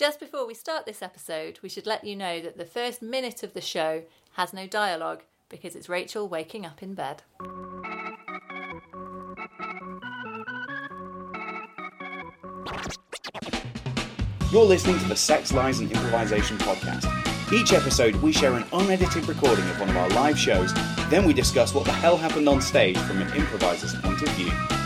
Just before we start this episode, we should let you know that the first minute of the show has no dialogue because it's Rachel waking up in bed. You're listening to the Sex, Lies and Improvisation podcast. Each episode, we share an unedited recording of one of our live shows, then we discuss what the hell happened on stage from an improviser's point of view.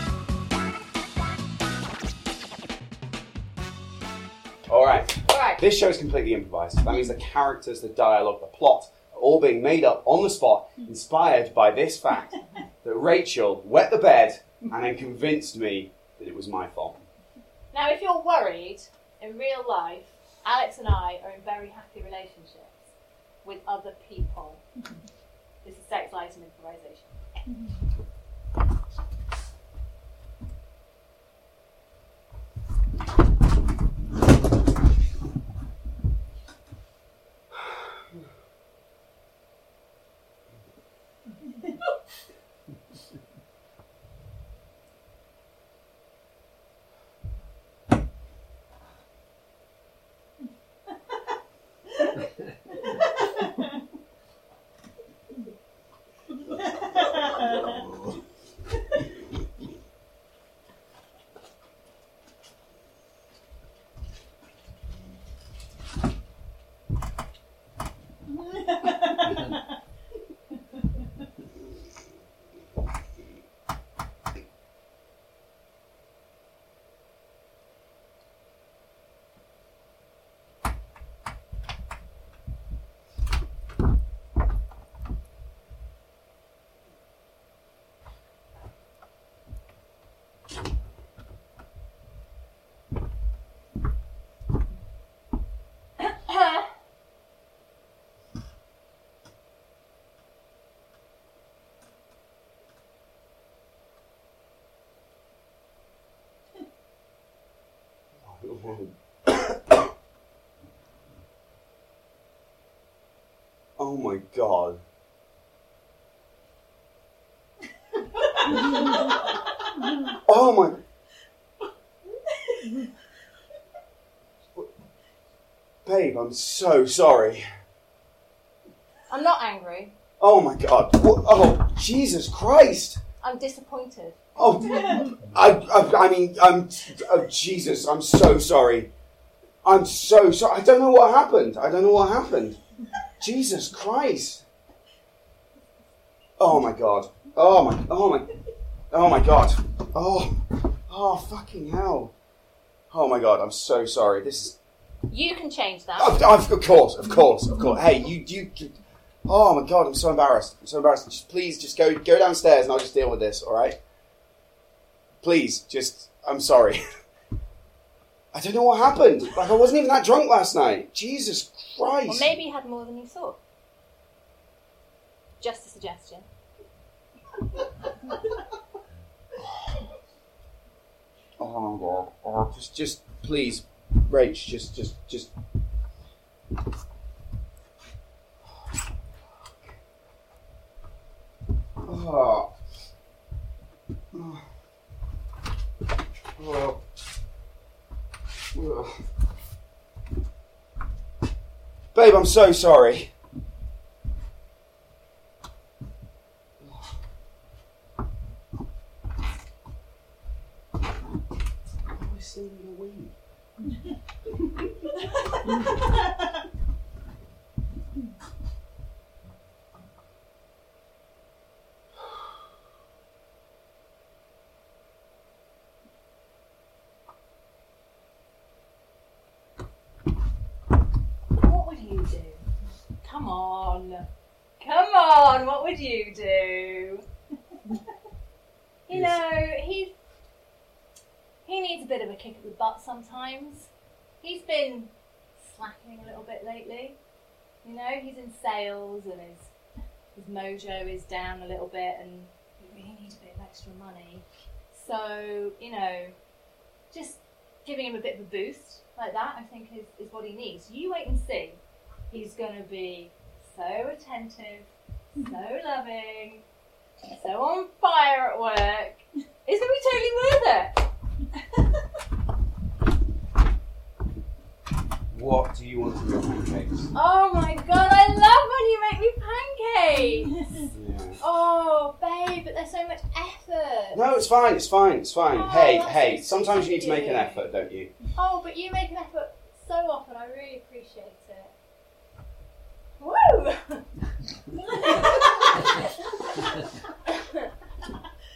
This show is completely improvised. That means the characters, the dialogue, the plot are all being made up on the spot, inspired by this fact that Rachel wet the bed and then convinced me that it was my fault. Now, if you're worried, in real life, Alex and I are in very happy relationships with other people. This is sex, lies, and improvisation. oh my god. oh my. Babe, I'm so sorry. I'm not angry. Oh my god. What- Oh, Jesus Christ. I'm disappointed. Oh, I, I, I mean, I'm, oh, Jesus, I'm so sorry. I'm so sorry. I don't know what happened. I don't know what happened. Jesus Christ. Oh my God. Oh my, oh my, oh my God. Oh, oh, fucking hell. Oh my God, I'm so sorry. This is, You can change that. of, course, of course, of course. Hey, you, you, you- oh my God, I'm so embarrassed. I'm so embarrassed. Just please, just go, go downstairs and I'll just deal with this, alright? Please, just, I'm sorry. I don't know what happened. Like, I wasn't even that drunk last night. Jesus Christ. Or maybe you had more than you thought. Just a suggestion. Oh my god. Oh, just, just, please, Rach, just, just, just. Oh. Oh. Oh. Babe, I'm so sorry. I still need a wee. What would you do? Come on. Come on, what would you do? you know, he's he needs a bit of a kick at the butt sometimes. He's been slacking a little bit lately. You know, he's in sales and his his mojo is down a little bit and he really needs a bit of extra money. So, you know, just giving him a bit of a boost like that, I think, is, is what he needs. You wait and see. He's going to be so attentive, so loving, so on fire at work. It's going to be totally worth it. What do you want in your pancakes? Oh my god, I love when you make me pancakes. Yeah. Oh, babe, but there's so much effort. No, it's fine. It's fine. It's fine. Oh, hey, hey. so Sometimes you need to make an effort, don't you? Oh, but you make an effort so often. I really appreciate it. Woo!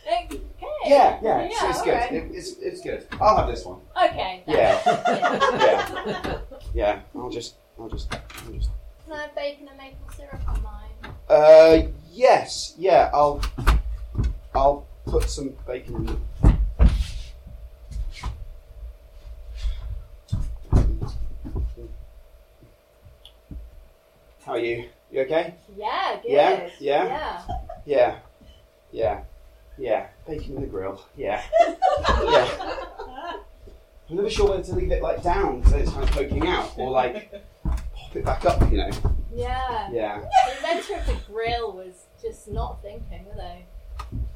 okay. Yeah, yeah. It's, Yeah, it's good. alright. It, it's, it's good. I'll have this one. Okay. Yeah. yeah. Yeah. Yeah. I'll just. I'll just. I'll just. Can I have bacon and maple syrup on mine? Uh, yes. Yeah. I'll. I'll put some bacon in. How are you? You okay? Yeah, good. Yeah, yeah. Yeah. Yeah. Yeah. Yeah. Bacon in the grill. Yeah. Yeah. I'm never sure whether to leave it like down so it's kind of poking out or like pop it back up, you know. Yeah. Yeah. The inventor of the grill was just not thinking, were they?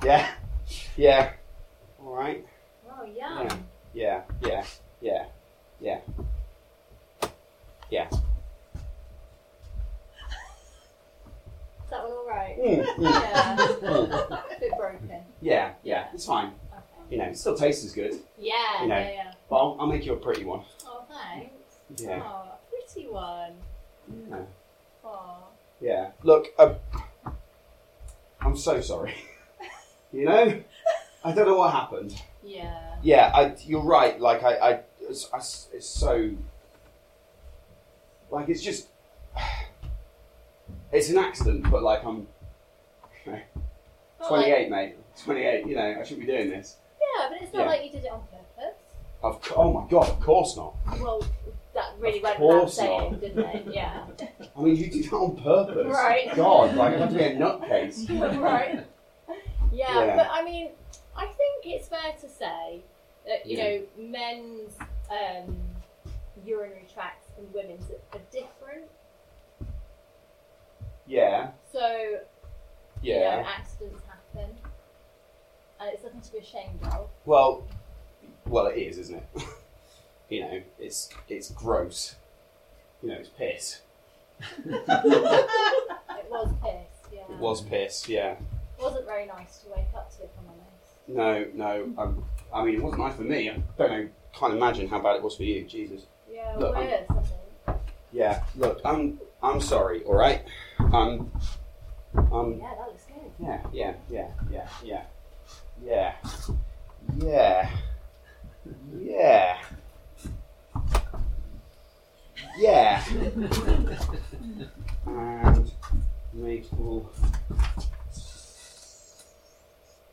Yeah. Yeah. All right. Oh, yum. Yeah. Yeah. Yeah. Yeah. Yeah. Is that one alright? Mm, mm, Yeah. mm. A bit broken. Yeah. Yeah. It's fine. Okay. You know, it still tastes as good, Yeah, You know. yeah, yeah. but I'll, I'll make you a pretty one. Oh, thanks. Yeah. Oh, pretty one. Yeah. Oh. Yeah. Look, uh, I'm so sorry. you know, I don't know what happened. Yeah. Yeah, I, you're right. Like I, I, it's, I, it's so. Like it's just. It's an accident, but like I'm Not 28, mate. 28. You know, I shouldn't be doing this. Yeah, but it's not Yeah. like you did it on purpose. Of, oh my god, of course not. Well, that really Of went without course saying, not. didn't it? Yeah. I mean, you did that on purpose. Right. God, like I have to be a nutcase. right. Yeah, Yeah. but I mean, I think it's fair to say that you Yeah. know men's um, urinary tracts and women's are different. Yeah. So you know, Yeah. accidents happen, and it's nothing to be ashamed of. Well, well, it is, isn't it? you know, it's it's gross. You know, it's piss. It was piss. Yeah. It was piss. Yeah. Wasn't very nice to wake up to, if I'm honest. No, no. Um, I mean, it wasn't nice for me. I don't know. Can't imagine how bad it was for you. Jesus. Yeah, Look, worse, Yeah. Look, I'm I'm sorry. All right. Um. Um. Yeah, that looks good. Yeah. Yeah. Yeah. Yeah. Yeah. Yeah. Yeah. Yeah. Yeah. and maple.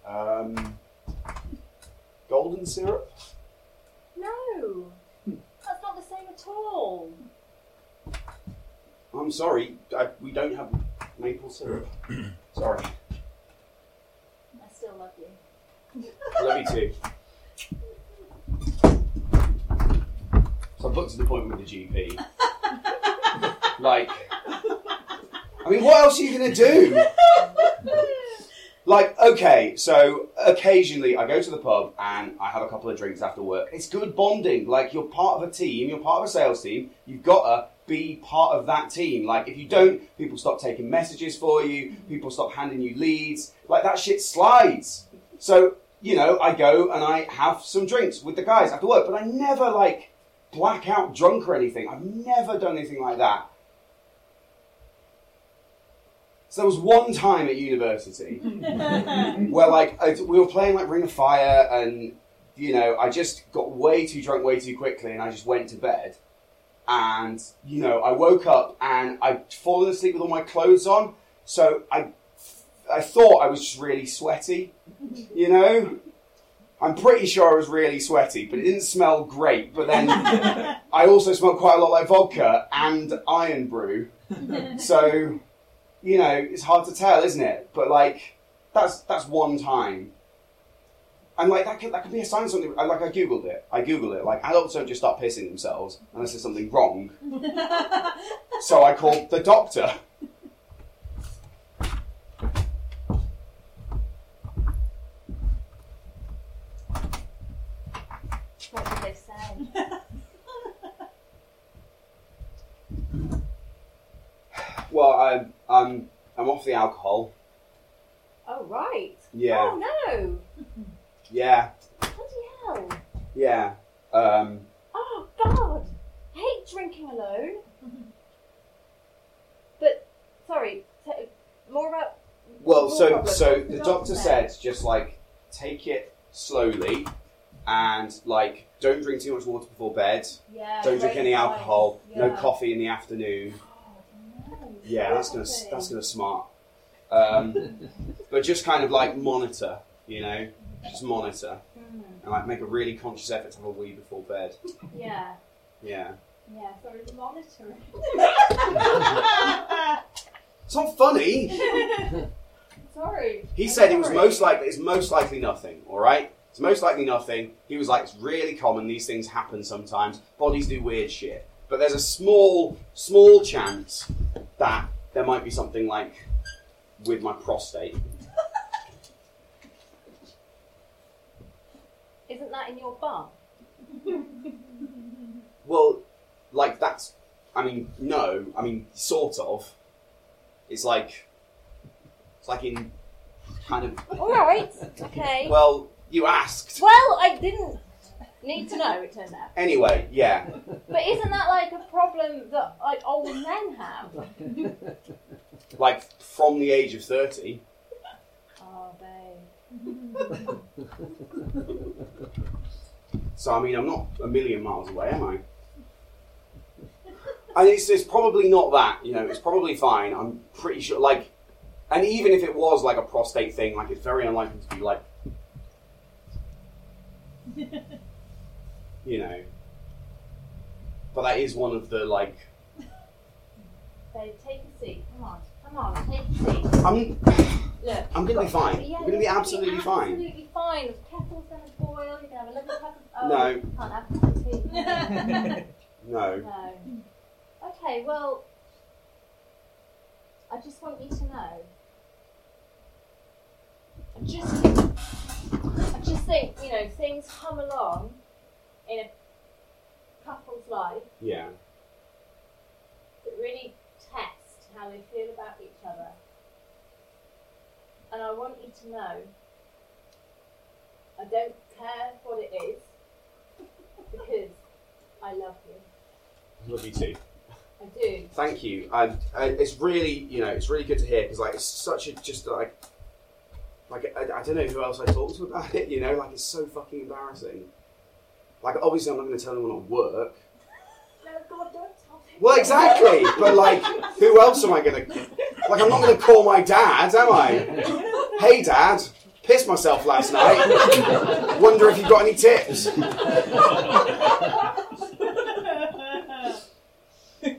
Um. Golden syrup. No, that's not the same at all. I'm sorry. I, we don't have maple syrup. sorry. I still love you. I love you too. So I booked an appointment with the GP. like, I mean, what else are you going to do? Like, okay, so occasionally I go to the pub and I have a couple of drinks after work. It's good bonding. Like, you're part of a team, you're part of a sales team. You've got to be part of that team. Like, if you don't, people stop taking messages for you, people stop handing you leads. Like, that shit slides. So, you know, I go and I have some drinks with the guys after work, but I never, like, black out drunk or anything. I've never done anything like that. So there was one time at university where like we were playing like Ring of Fire, and you know I just got way too drunk way too quickly, and I just went to bed. And you know I woke up and I'd fallen asleep with all my clothes on, so I I thought I was just really sweaty. You know, I'm pretty sure I was really sweaty, but it didn't smell great. But then I also smelled quite a lot like vodka and Irn-Bru, so you know, it's hard to tell, isn't it? But like, that's that's one time, and like that could that could be a sign of something. I, like I googled it. I googled it. Like adults don't just start pissing themselves unless there's something wrong. so I called the doctor. What did they say? well, I'm um, I'm I'm off the alcohol. Oh right. Yeah, Oh no. Yeah, Bloody hell. yeah. Um, Oh God. I hate drinking alone. but sorry. T- more about. well, more so problems. so the the doctor doctor said just like take it slowly, and like don't drink too much water before bed. Yeah. Don't drink any alcohol. No coffee in the afternoon. Oh, no. Yeah, that's gonna that's gonna smart. Um, but just kind of like monitor, you know, just monitor Mm, and like make a really conscious effort to have a wee before bed. yeah. Yeah, Yeah. Sorry, the monitoring. it's not funny. sorry. He I'm said it was most likely it's most likely nothing. All right, it's most likely nothing. He was like, it's really common. These things happen sometimes. Bodies do weird shit, but there's a small small chance that there might be something like with my prostate. Isn't that in your bum? Well, like that's. I mean, no. I mean, sort of. It's like. It's like in. Kind of. All right. Okay. Well, you asked. Well, I didn't need to know. It turned out. Anyway, yeah. But isn't that like a problem that like old men have? Like from the age of thirty. So I mean, I'm not a million miles away, am I? And it's, it's probably not that. You know, it's probably fine. I'm pretty sure. Like, and even if it was like a prostate thing, like it's very unlikely to be like. You know. But that is one of the like. Babe, take a seat. Come on. Come on. Take a seat. I'm. Look. I'm gonna be fine. Yeah, I'm gonna be you're absolutely fine. Absolutely fine. The kettle's gonna boil. You can have a lovely cup of. Oh, No. you Can't have a cup of tea. No. no. Okay. Well, I just want you to know. I just, I just think you know things come along in a couple's life Yeah. that really test how they feel about each other. And I want you to know I don't care what it is because I love you. I love you too. I do. Thank you. Um, uh, it's really, you know, it's really good to hear because like it's such a just like, like I, I don't know who else I talk to about it. You know, like it's so fucking embarrassing. Like obviously I'm not going to tell anyone at work. No, God, don't tell me. Well, exactly. but like, who else am I going to? Like I'm not going to call my dad, am I? Hey, dad. Pissed myself last night. Wonder if you've got any tips.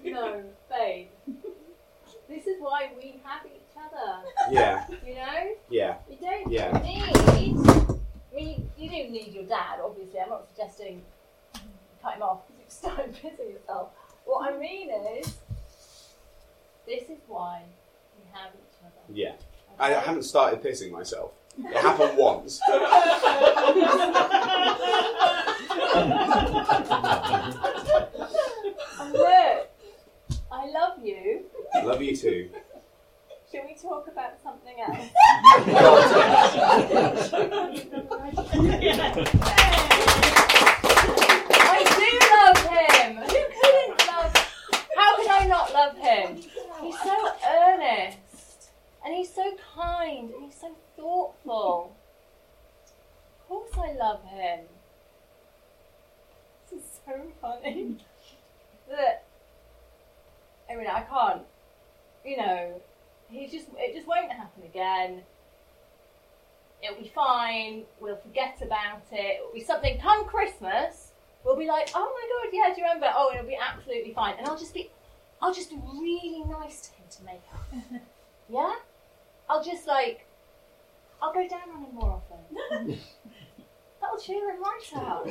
no, babe. This is why we have each other. Yeah, You know? yeah, You don't Yeah. need. I mean, you don't need your dad, obviously. I'm not suggesting cut him off because you've started pissing yourself. What I mean is, this is why have each other. yeah. I, I haven't started pissing myself. It happened once. And look, I love you. Love you too. Should we talk about something else? I do love him. Who couldn't love? How could I not love him? He's so earnest, and he's so kind, and he's so thoughtful. Of course, I love him. This is so funny. That I mean, I can't. You know, he just it just won't happen again. It'll be fine. We'll forget about it. It'll be something. Come Christmas, we'll be like, oh my god, yeah, do you remember? Oh, it'll be absolutely fine. And I'll just be, I'll just be really nice to him to make up. yeah, I'll just like, I'll go down on him more often. That'll cheer him right out.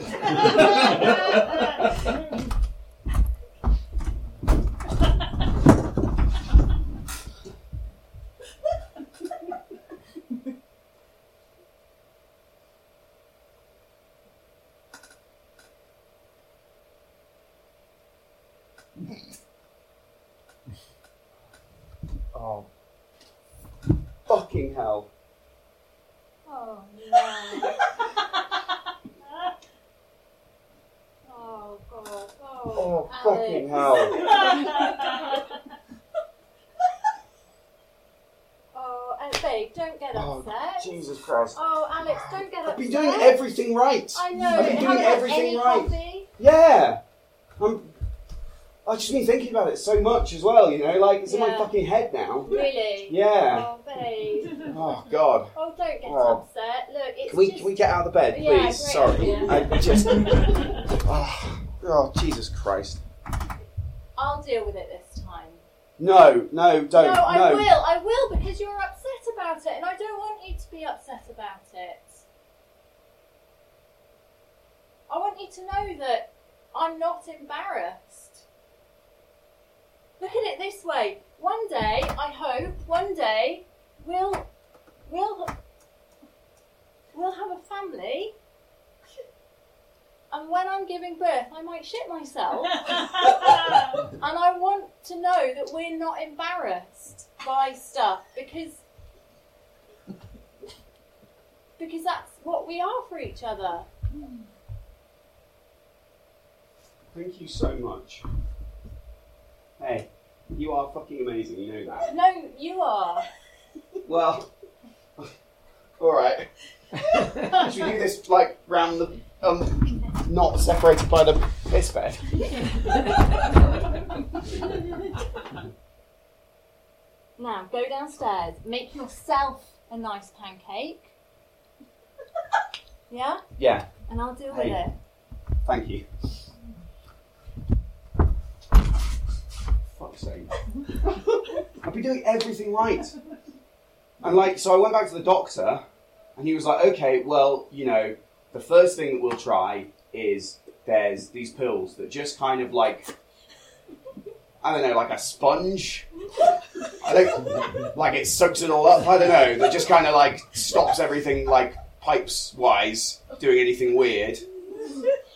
Oh. Fucking hell. Oh no. oh god. Oh, Alex. fucking hell. oh, and babe, don't get Oh, upset. Jesus Christ. Oh, Alex, don't get upset. I've been doing everything right. I know. I've been Haven't doing had everything any right. coffee? Yeah. I'm. I've just been thinking about it so much as well, you know, like it's in my Yeah. fucking head now. Really? Yeah. Oh, babe. Oh God. Oh, don't get Oh. upset. Look, it's Can we just. can we get out of the bed, please? Yeah, great Sorry. idea. I just. Oh, oh, Jesus Christ. I'll deal with it this time. No, no, don't. no, I will. I will because you're upset about it, and I don't want you to be upset about it. I want you to know that I'm not embarrassed. Look at it this way. One day, I hope, one day, we'll, we'll, we'll have a family. And when I'm giving birth, I might shit myself. And I want to know that we're not embarrassed by stuff because because that's what we are for each other. Hmm. Thank you so much. Hey, you are fucking amazing. You know that. No, you are. Well, all right. Should we do this like round the um, not separated by the piss bed? Now go downstairs. Make yourself a nice pancake. Yeah, Yeah. and I'll deal Hey. with it. Thank you. I've been doing everything right. And like, so I went back to the doctor, and he was like, okay, well, you know, the first thing that we'll try is there's these pills that just kind of like, I don't know, like a sponge. I don't, like it soaks it all up. I don't know. That just kind of like stops everything like pipes wise doing anything weird.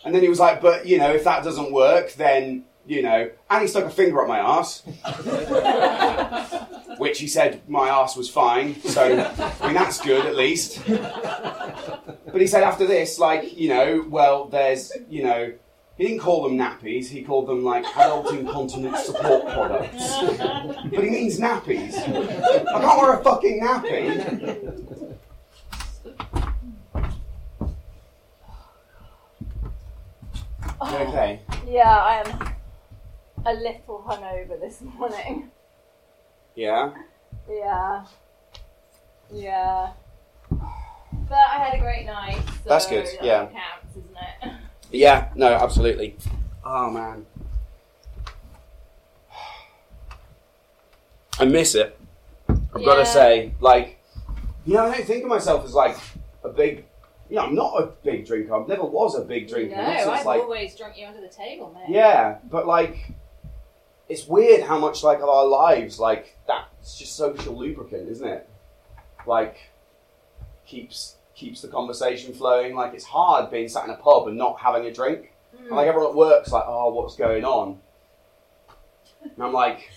And then he was like, but you know, if that doesn't work, then you know, and he stuck a finger up my ass, which he said my ass was fine. So I mean, that's good at least. But he said after this, like you know, well, there's you know, he didn't call them nappies. He called them like adult incontinence support products. But he means nappies. I can't wear a fucking nappy. Okay. Yeah, I am a little hungover this morning. Yeah. Yeah. Yeah. But I had a great night. So That's good, that yeah. counts, isn't it? Yeah, no, absolutely. Oh man. I miss it. I've got to say, like, you know, I don't think of myself as like a big, you know, I'm not a big drinker. I never was a big drinker. No, I've like, always drunk you under the table, mate. yeah, but like, it's weird how much like of our lives, like, that's just social lubricant, isn't it? Like, keeps keeps the conversation flowing. Like, it's hard being sat in a pub and not having a drink. Mm. And, like everyone at work's like, oh, what's going on? And I'm like,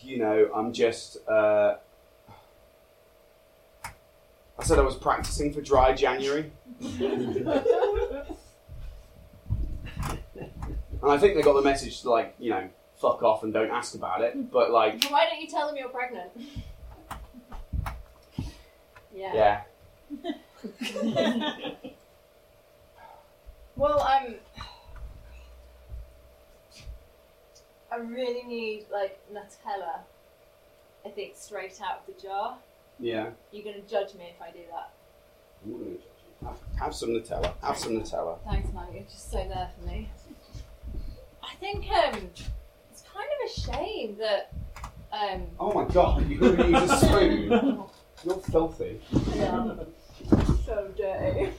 you know, I'm just. Uh, I said I was practicing for dry January, and I think they got the message to like, you know, fuck off and don't ask about it. But like, Why don't you tell them you're pregnant? Yeah. yeah, Well, I'm. I really need like Nutella. I think straight out of the jar. yeah. You're gonna judge me if I do that. I'm not gonna judge you. Have, have some Nutella. Have some Nutella. Thanks, man. You're just so there for me. I think um, it's kind of a shame that um, Oh my god, you're gonna use a spoon. You're filthy. yeah, so dirty.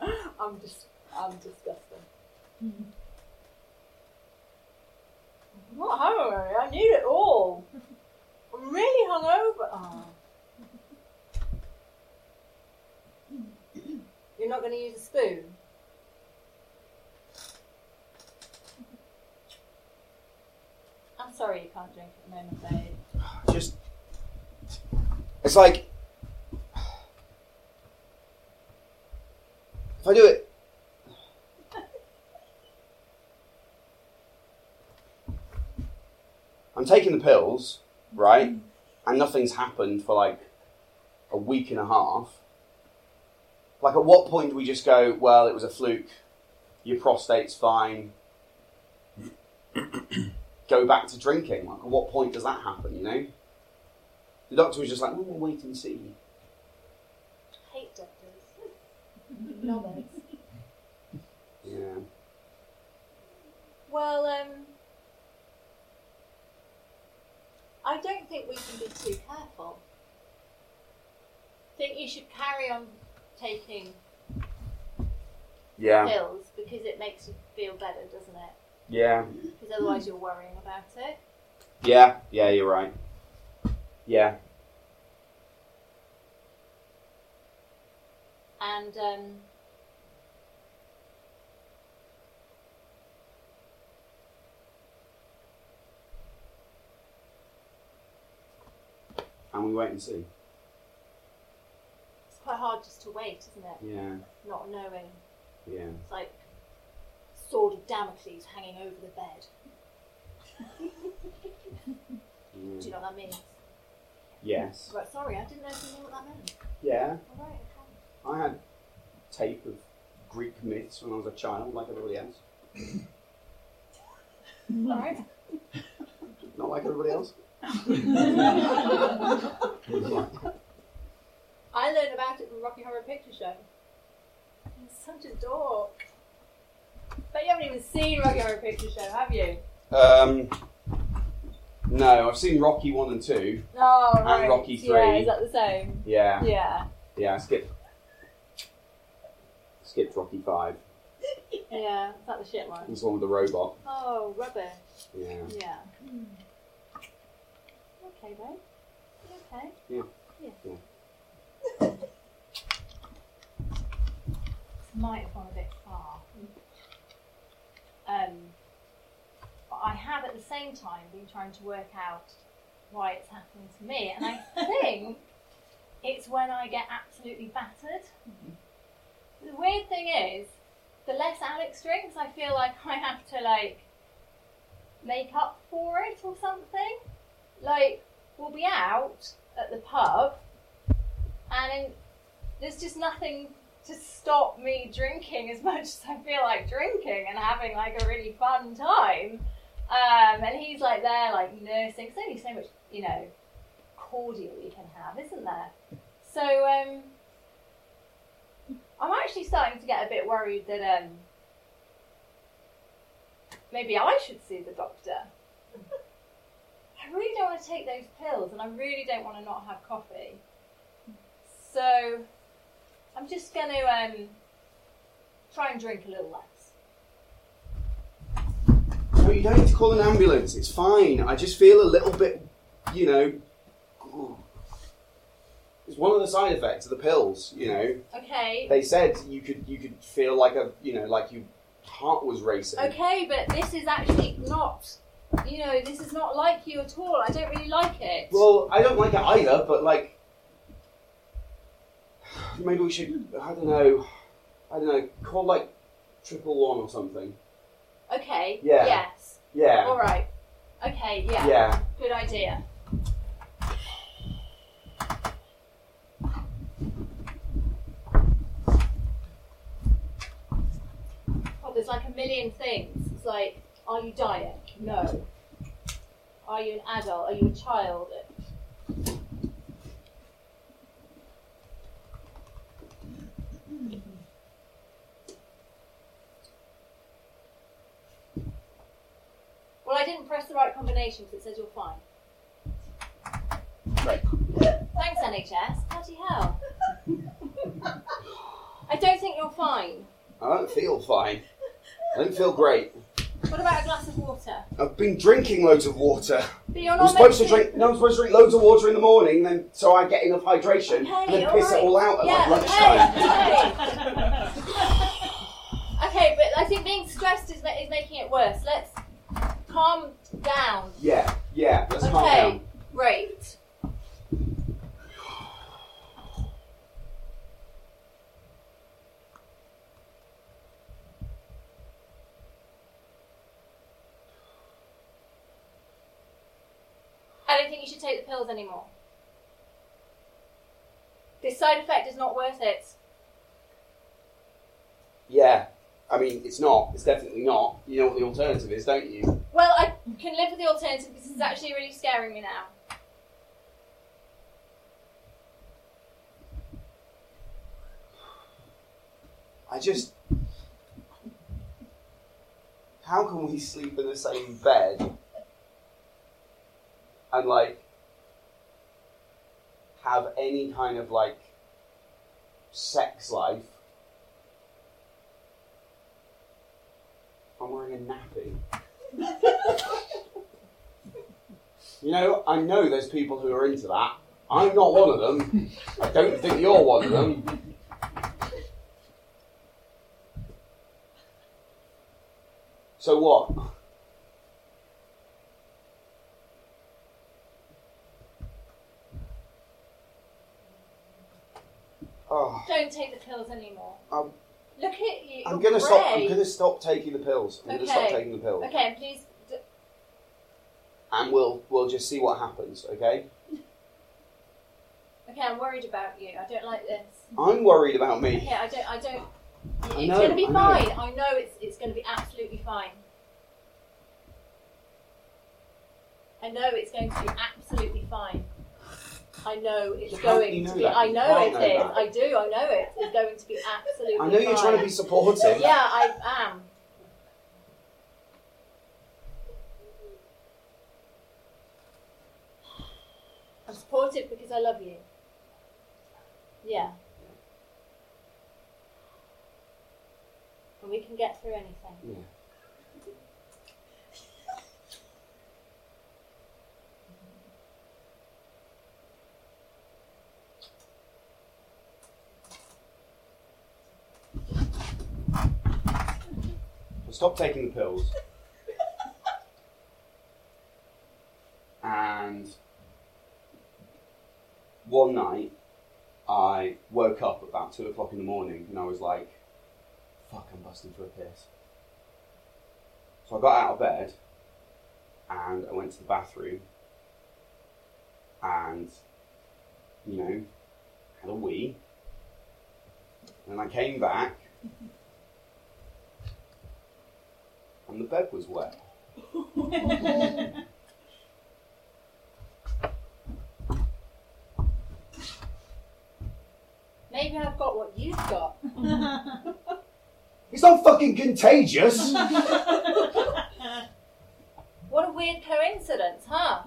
I'm just, I'm disgusting. I'm not hungover. I need it all. I'm really hungover. Oh. You're not going to use a spoon. I'm sorry you can't drink at the moment, babe. Just. It's like. If I do it. I'm taking the pills, right? Mm. And nothing's happened for like a week and a half. Like, at what point do we just go, well, it was a fluke, your prostate's fine, go back to drinking? Like, at what point does that happen, you know? The doctor was just like, well, we'll wait and see. hate doctors. Knobheads. Yeah. Well, um, I don't think we can be too careful. I think you should carry on taking Yeah. pills because it makes you feel better, doesn't it? Yeah. Because otherwise you're worrying about it. Yeah. Yeah, you're right. Yeah. And um, And we wait and see. it's quite hard just to wait, isn't it? Yeah. Not knowing. Yeah. It's like sword of Damocles hanging over the bed. Do you know what that means? Yes. Right, sorry, I didn't know if you knew what that meant. Yeah. All right, okay. I had tape of Greek myths when I was a child, like everybody else. All right. Not like everybody else. I learned about it from Rocky Horror Picture Show. I'm such a dork. But you haven't even seen Rocky Horror Picture Show, have you? Um, no, I've seen Rocky 1 and 2. Oh, And right. Rocky Yeah, three. is that the same? Yeah. Yeah. Yeah, I skipped. Skipped Rocky 5. Yeah, is that the shit one? It's the one with the robot. Oh, rubbish. Yeah. Yeah. Okay, babe. Okay. Yeah. Yeah. Yeah. Might have gone a bit. Um, but I have at the same time been trying to work out why it's happening to me, and I think it's when I get absolutely battered. The weird thing is, the less Alex drinks, I feel like I have to like make up for it or something. Like we'll be out at the pub, and there's just nothing to stop me drinking as much as I feel like drinking and having like a really fun time. Um, and he's like there, like nursing. There's only so much, you know, cordial you can have, isn't there? So um, I'm actually starting to get a bit worried that um, maybe I should see the doctor. I really don't want to take those pills, and I really don't want to not have coffee. So I'm just going to um, try and drink a little less. No, you don't need to call an ambulance. It's fine. I just feel a little bit, you know. It's one of the side effects of the pills. You know, Okay. they said you could you could feel like a you know like your heart was racing. Okay, but this is actually not. You know, this is not like you at all. I don't really like it. Well, I don't like it either, but like, maybe we should. I don't know. I don't know. Call like triple one or something. okay. Yeah. Yes. Yeah. All right. Okay. Yeah. Yeah. Good idea. Oh, there's like a million things. It's like, are you dying? No. Are you an adult? Are you a child? Well, I didn't press the right combination because it says you're fine. Right. Thanks, NHS. Bloody hell. I don't think you're fine. I don't feel fine. I don't feel great. What about a glass of water? I've been drinking loads of water. But you're not I'm supposed to drink. No, I'm supposed to drink loads of water in the morning, then so I get enough hydration, Okay, and then piss right. it all out at Yeah, like lunchtime. okay, okay. Okay, but I think being stressed is, ma- is making it worse. Let's calm down. Yeah, yeah. Let's calm down. Okay, great. I don't think you should take the pills anymore. This side effect is not worth it. Yeah. I mean, it's not. It's definitely not. You know what the alternative is, don't you? Well, I can live with the alternative because it's actually really scaring me now. I just. How can we sleep in the same bed and, like, have any kind of, like, sex life? I'm wearing a nappy. You know, I know there's people who are into that. I'm not one of them. I don't think you're one of them. So what? Oh, Don't take the pills anymore. Um, Look at you. I'm gonna stop. I'm gonna stop taking the pills. I'm gonna stop Okay. taking the pills, Okay, please. D- and we'll we'll just see what happens. Okay? okay, I'm worried about you. I don't like this. I'm worried about me. Okay, I don't. I don't. It's know, going to be I know. fine. I know it's it's going to be absolutely fine. I know it's going to be absolutely fine. I know it's How can you going know to be. that? I know can't it know is. that. I do. I know it. It's going to be absolutely. I know you're trying to be supportive. Yeah, I am. I'm supportive because I love you. Yeah. And we can get through anything. Yeah. Stopped taking the pills. and one night, I woke up about two o'clock in the morning and I was like, fuck, I'm busting for a piss. So I got out of bed and I went to the bathroom and, you know, had a wee. And I came back and the bed was wet. Maybe I've got what you've got. It's not fucking contagious! What a weird coincidence, huh?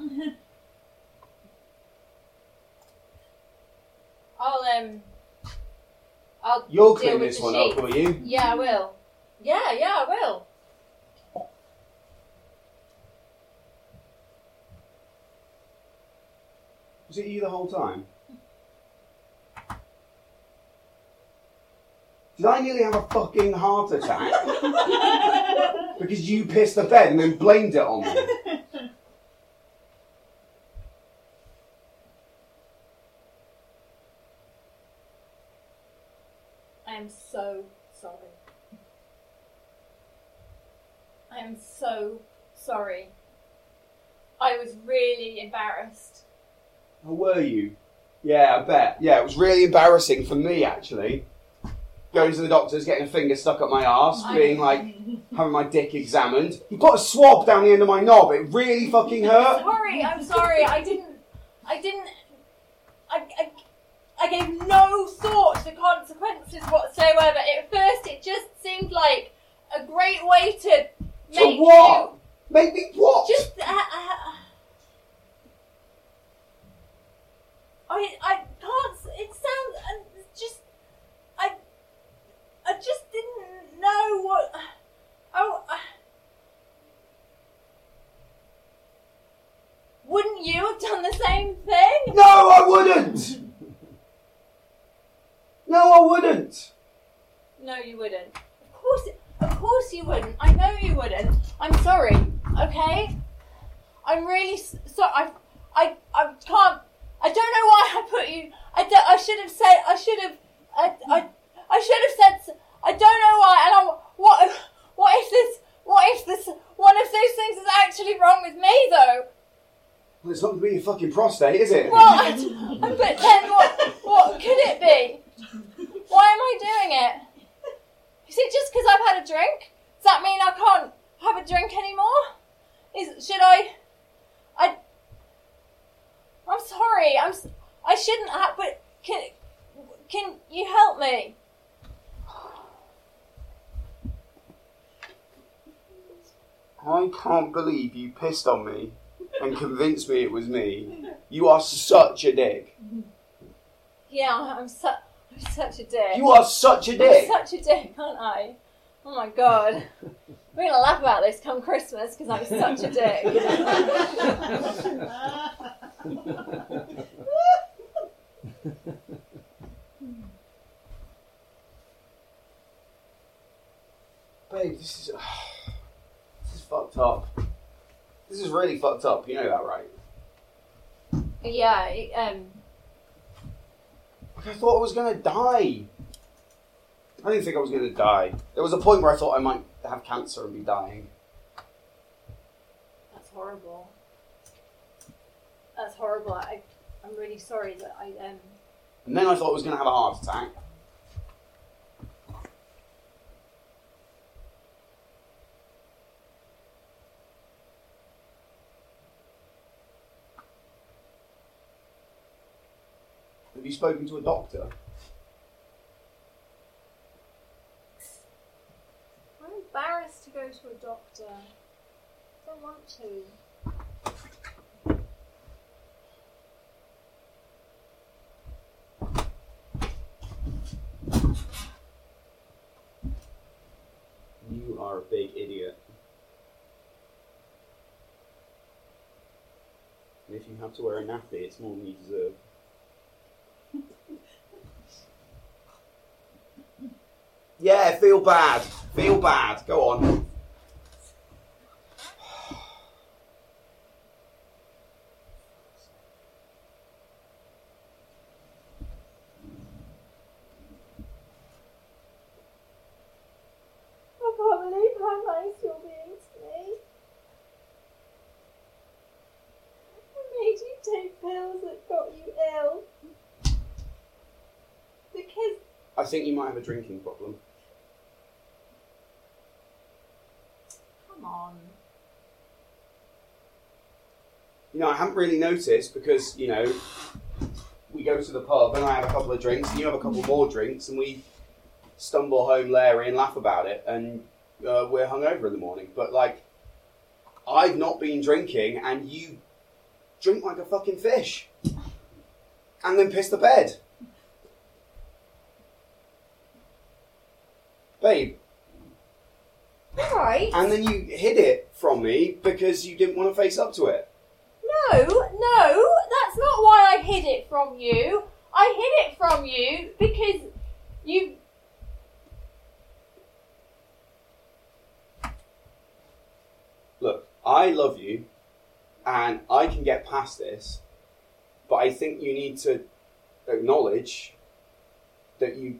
I'll um. I'll You'll deal clean with this the one up, sheets. will you? Yeah, I will. Yeah, yeah, I will. Was it you the whole time? Did I nearly have a fucking heart attack? because you pissed the bed and then blamed it on me. I am so sorry. I am so sorry. I was really embarrassed. How were you? Yeah, I bet. Yeah, it was really embarrassing for me actually. Going to the doctors, getting a finger stuck up my arse, I- being like, having my dick examined. He put a swab down the end of my knob. It really fucking hurt. Sorry, I'm sorry. I didn't. I didn't. I, I, I gave no thought to the consequences whatsoever. At first, it just seemed like a great way to make what? Make me what? just. Uh, uh, I I can't. It sounds uh, just. I I just didn't know what. Oh. I, wouldn't you have done the same thing? No, I wouldn't. No, I wouldn't. No, you wouldn't. Of course, of course you wouldn't. I know you wouldn't. I'm sorry. Okay? I'm really sorry. I, I, I can't. I don't know why I put you. I, don't, I should have said. I should have. I, I, I should have said. I don't know why. And I. What? What if this? What if this? One of those things is actually wrong with me, though? Well, it's not going to be your fucking prostate, is it? Well, I, but then what? What could it be? Why am I doing it? Is it just because I've had a drink? Does that mean I can't have a drink anymore? Is should I? I. I'm sorry. I'm. s- I shouldn't have. But can can you help me? I can't believe you pissed on me and convinced me it was me. You are such a dick. Yeah, I'm su- I'm such a dick. You are such a I'm dick. such a dick, aren't I? Oh my god. We're gonna laugh about this come Christmas because I'm such a dick. Babe, this is. This is fucked up. This is really fucked up. You know that, right? yeah, it, um, I thought I was to die. I didn't think I was to die. There was a point where I thought I might have cancer and be dying. that's horrible. That's horrible. I, I'm really sorry that I um. And then I thought I was going to have a heart attack. Have you spoken to a doctor? I'm embarrassed to go to a doctor. I don't want to. You a big idiot. And if you have to wear a nappy, it's more than you deserve. yeah, feel bad. Feel bad. Go on. I can't believe how nice you're being to me. I made you take pills that got you ill. Because I think you might have a drinking problem. come on. You know, I haven't really noticed because, you know, we go to the pub and I have a couple of drinks and you have a couple more drinks and we stumble home Larry and laugh about it and uh, we're hungover in the morning. But, like, I've not been drinking and you drink like a fucking fish and then piss the bed. Babe, Right. and then you hid it from me because you didn't want to face up to it. No, no, that's not why I hid it from you. I hid it from you because you. look, I love you and I can get past this, but I think you need to acknowledge that you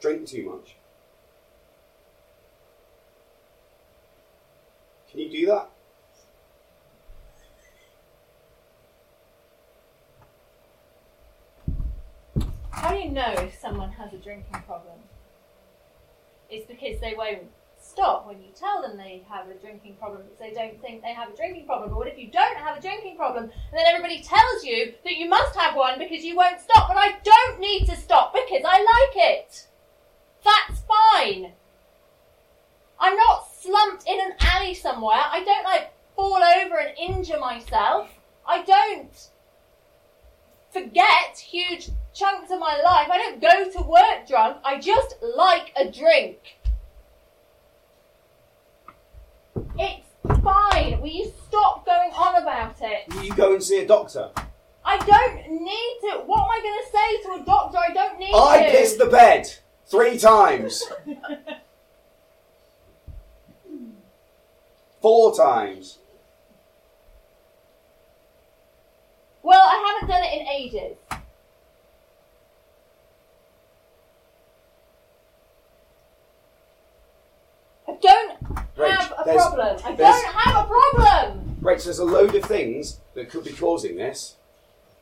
drink too much. Can you do that? How do you know if someone has a drinking problem? It's because they won't stop when you tell them they have a drinking problem because they don't think they have a drinking problem. But what if you don't have a drinking problem and then everybody tells you that you must have one because you won't stop? But I don't need to stop because I like it. That's fine. I'm not slumped in an alley somewhere. I don't like fall over and injure myself. I don't forget huge chunks of my life. I don't go to work drunk. I just like a drink. It's fine. Will you stop going on about it? Will you go and see a doctor? I don't need to. What am I going to say to a doctor? I don't need I to. pissed the bed three times. four times. Well, I haven't done it in ages. I don't Rach, have a there's- problem. I there's- don't have a problem. Rach, there's a load of things that could be causing this.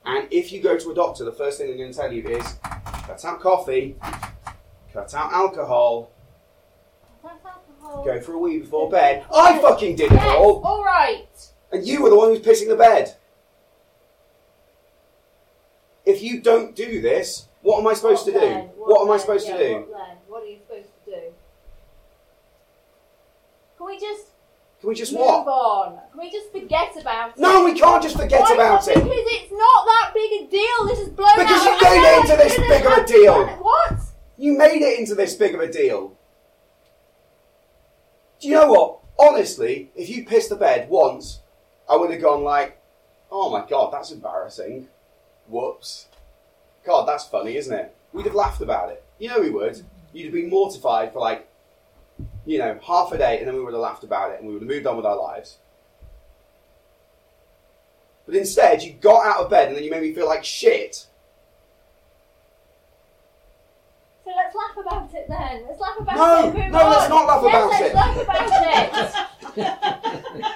And if you go to a doctor, the first thing they're going to tell you is cut out coffee, cut out alcohol, Go for a wee before bed. I fucking did it Yes, all! all right. And you were the one who's pissing the bed. If you don't do this, what am I supposed to What do? then? What, am I then? supposed Yeah, to do? What then? What are you supposed to do? Can we just Can we just move what? on? Can we just forget about it? No, we can't just forget Why about not? it. Because it's not that big a deal. This is blown up. Because out. you I made know it into this big of a have to deal. What? You made it into this big of a deal. Do you know what? Honestly, if you pissed the bed once, I would have gone like, "Oh my god, that's embarrassing." Whoops. God, that's funny, isn't it? We'd have laughed about it. You know we would. You'd have been mortified for like, you know, half a day, and then we would have laughed about it, and we would have moved on with our lives. But instead, you got out of bed, and then you made me feel like shit. So let's laugh about it then. Let's laugh about No, it. Move no, let's not laugh yes, about let's it. laugh about it.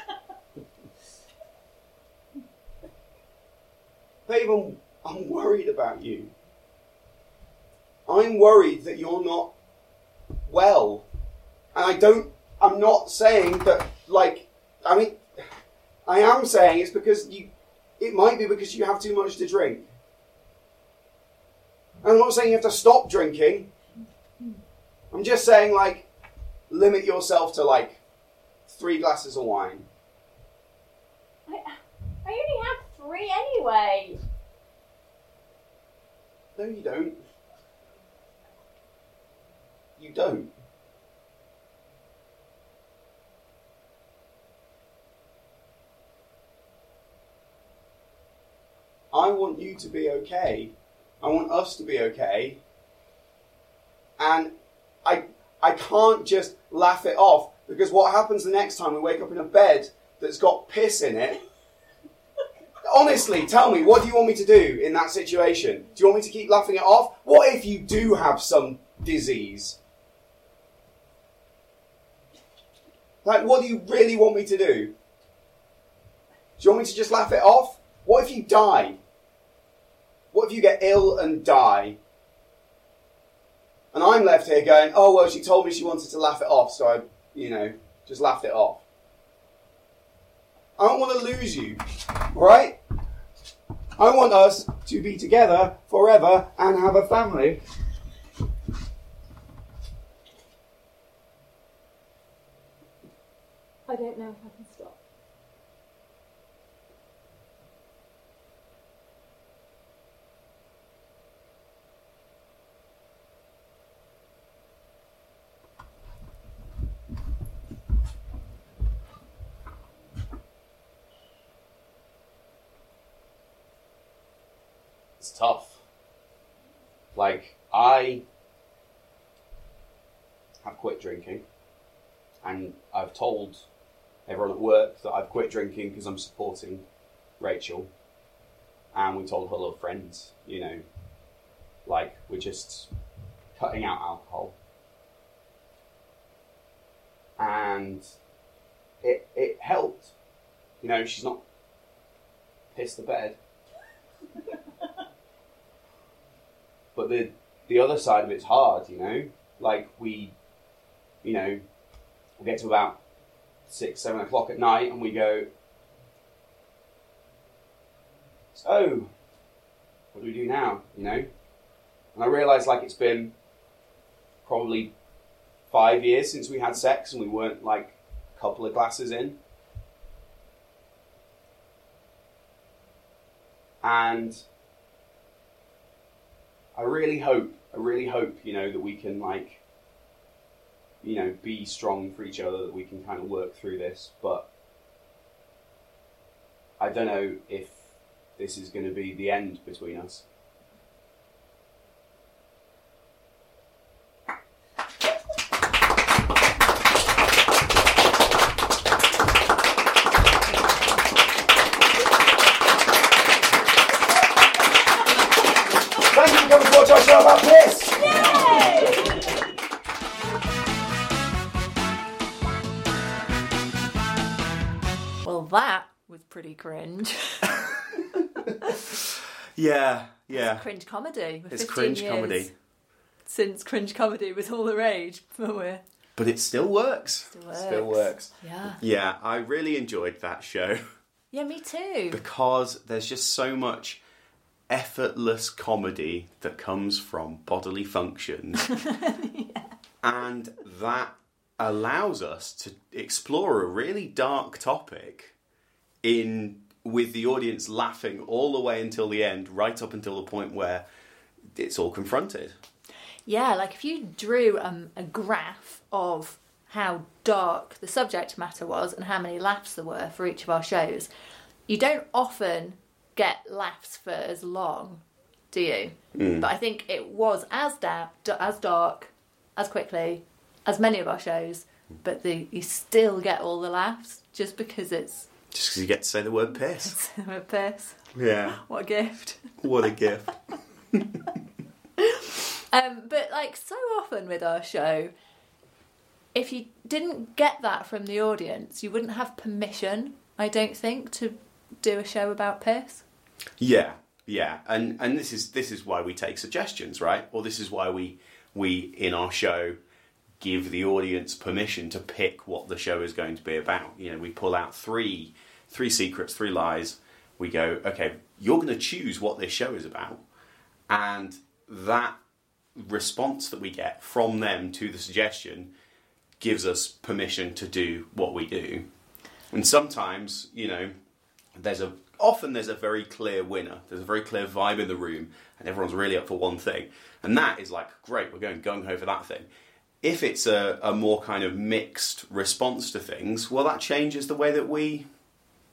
Babe, I'm, I'm worried about you. I'm worried that you're not well. And I don't, I'm not saying that, like, I mean, I am saying it's because you, it might be because you have too much to drink. I'm not saying you have to stop drinking. I'm just saying, like, limit yourself to, like, three glasses of wine. I, I only have three anyway. No, you don't. You don't. I want you to be okay. I want us to be okay. And I I can't just laugh it off because what happens the next time we wake up in a bed that's got piss in it honestly, tell me, what do you want me to do in that situation? Do you want me to keep laughing it off? What if you do have some disease? Like, what do you really want me to do? Do you want me to just laugh it off? What if you die? What if you get ill and die? And I'm left here going, oh, well, she told me she wanted to laugh it off, so I, you know, just laughed it off. I don't want to lose you, alright? I want us to be together forever and have a family. I don't know if I can stop. It's tough. Like, I have quit drinking, and I've told everyone at work that I've quit drinking because I'm supporting Rachel, and we told her little friends, you know, like, we're just cutting out alcohol. And it, it helped. You know, she's not pissed the bed. but the the other side of it's hard, you know. Like we, you know, we get to about six, seven o'clock at night, and we go. So, what do we do now? You know, and I realise like it's been probably five years since we had sex, and we weren't like a couple of glasses in. And I really hope, I really hope, you know, that we can like, you know, be strong for each other, that we can kind of work through this. But I don't know if this is going to be the end between us. Pretty cringe. Yeah, yeah. cringe comedy. We're It's 15 cringe comedy, Since cringe comedy was all the rage, but we're but it still works. Still works. Still works. yeah, Yeah, I really enjoyed that show yeah, me too. because there's just so much effortless comedy that comes from bodily functions. And that allows us to explore a really dark topic in with the audience laughing all the way until the end, right up until the point where it's all confronted. Yeah, like if you drew um, a graph of how dark the subject matter was and how many laughs there were for each of our shows, you don't often get laughs for as long, do you? But I think it was as da- as dark, as quickly as many of our shows, but the, you still get all the laughs just because it's Just because you get to say the word piss. a piss. Yeah. What a gift. What a gift. Um, but like so often with our show, if you didn't get that from the audience, you wouldn't have permission, I don't think, to do a show about piss. Yeah, yeah, and and this is this is why we take suggestions, right? Or this is why we we in our show give the audience permission to pick what the show is going to be about. You know, we pull out three three secrets, three lies. We go, okay, you're going to choose what this show is about, and that response that we get from them to the suggestion gives us permission to do what we do. And sometimes, you know, there's a often there's a very clear winner. There's a very clear vibe in the room, and everyone's really up for one thing, and that is like great. We're going gung ho for that thing. If it's a, a more kind of mixed response to things, well, that changes the way that we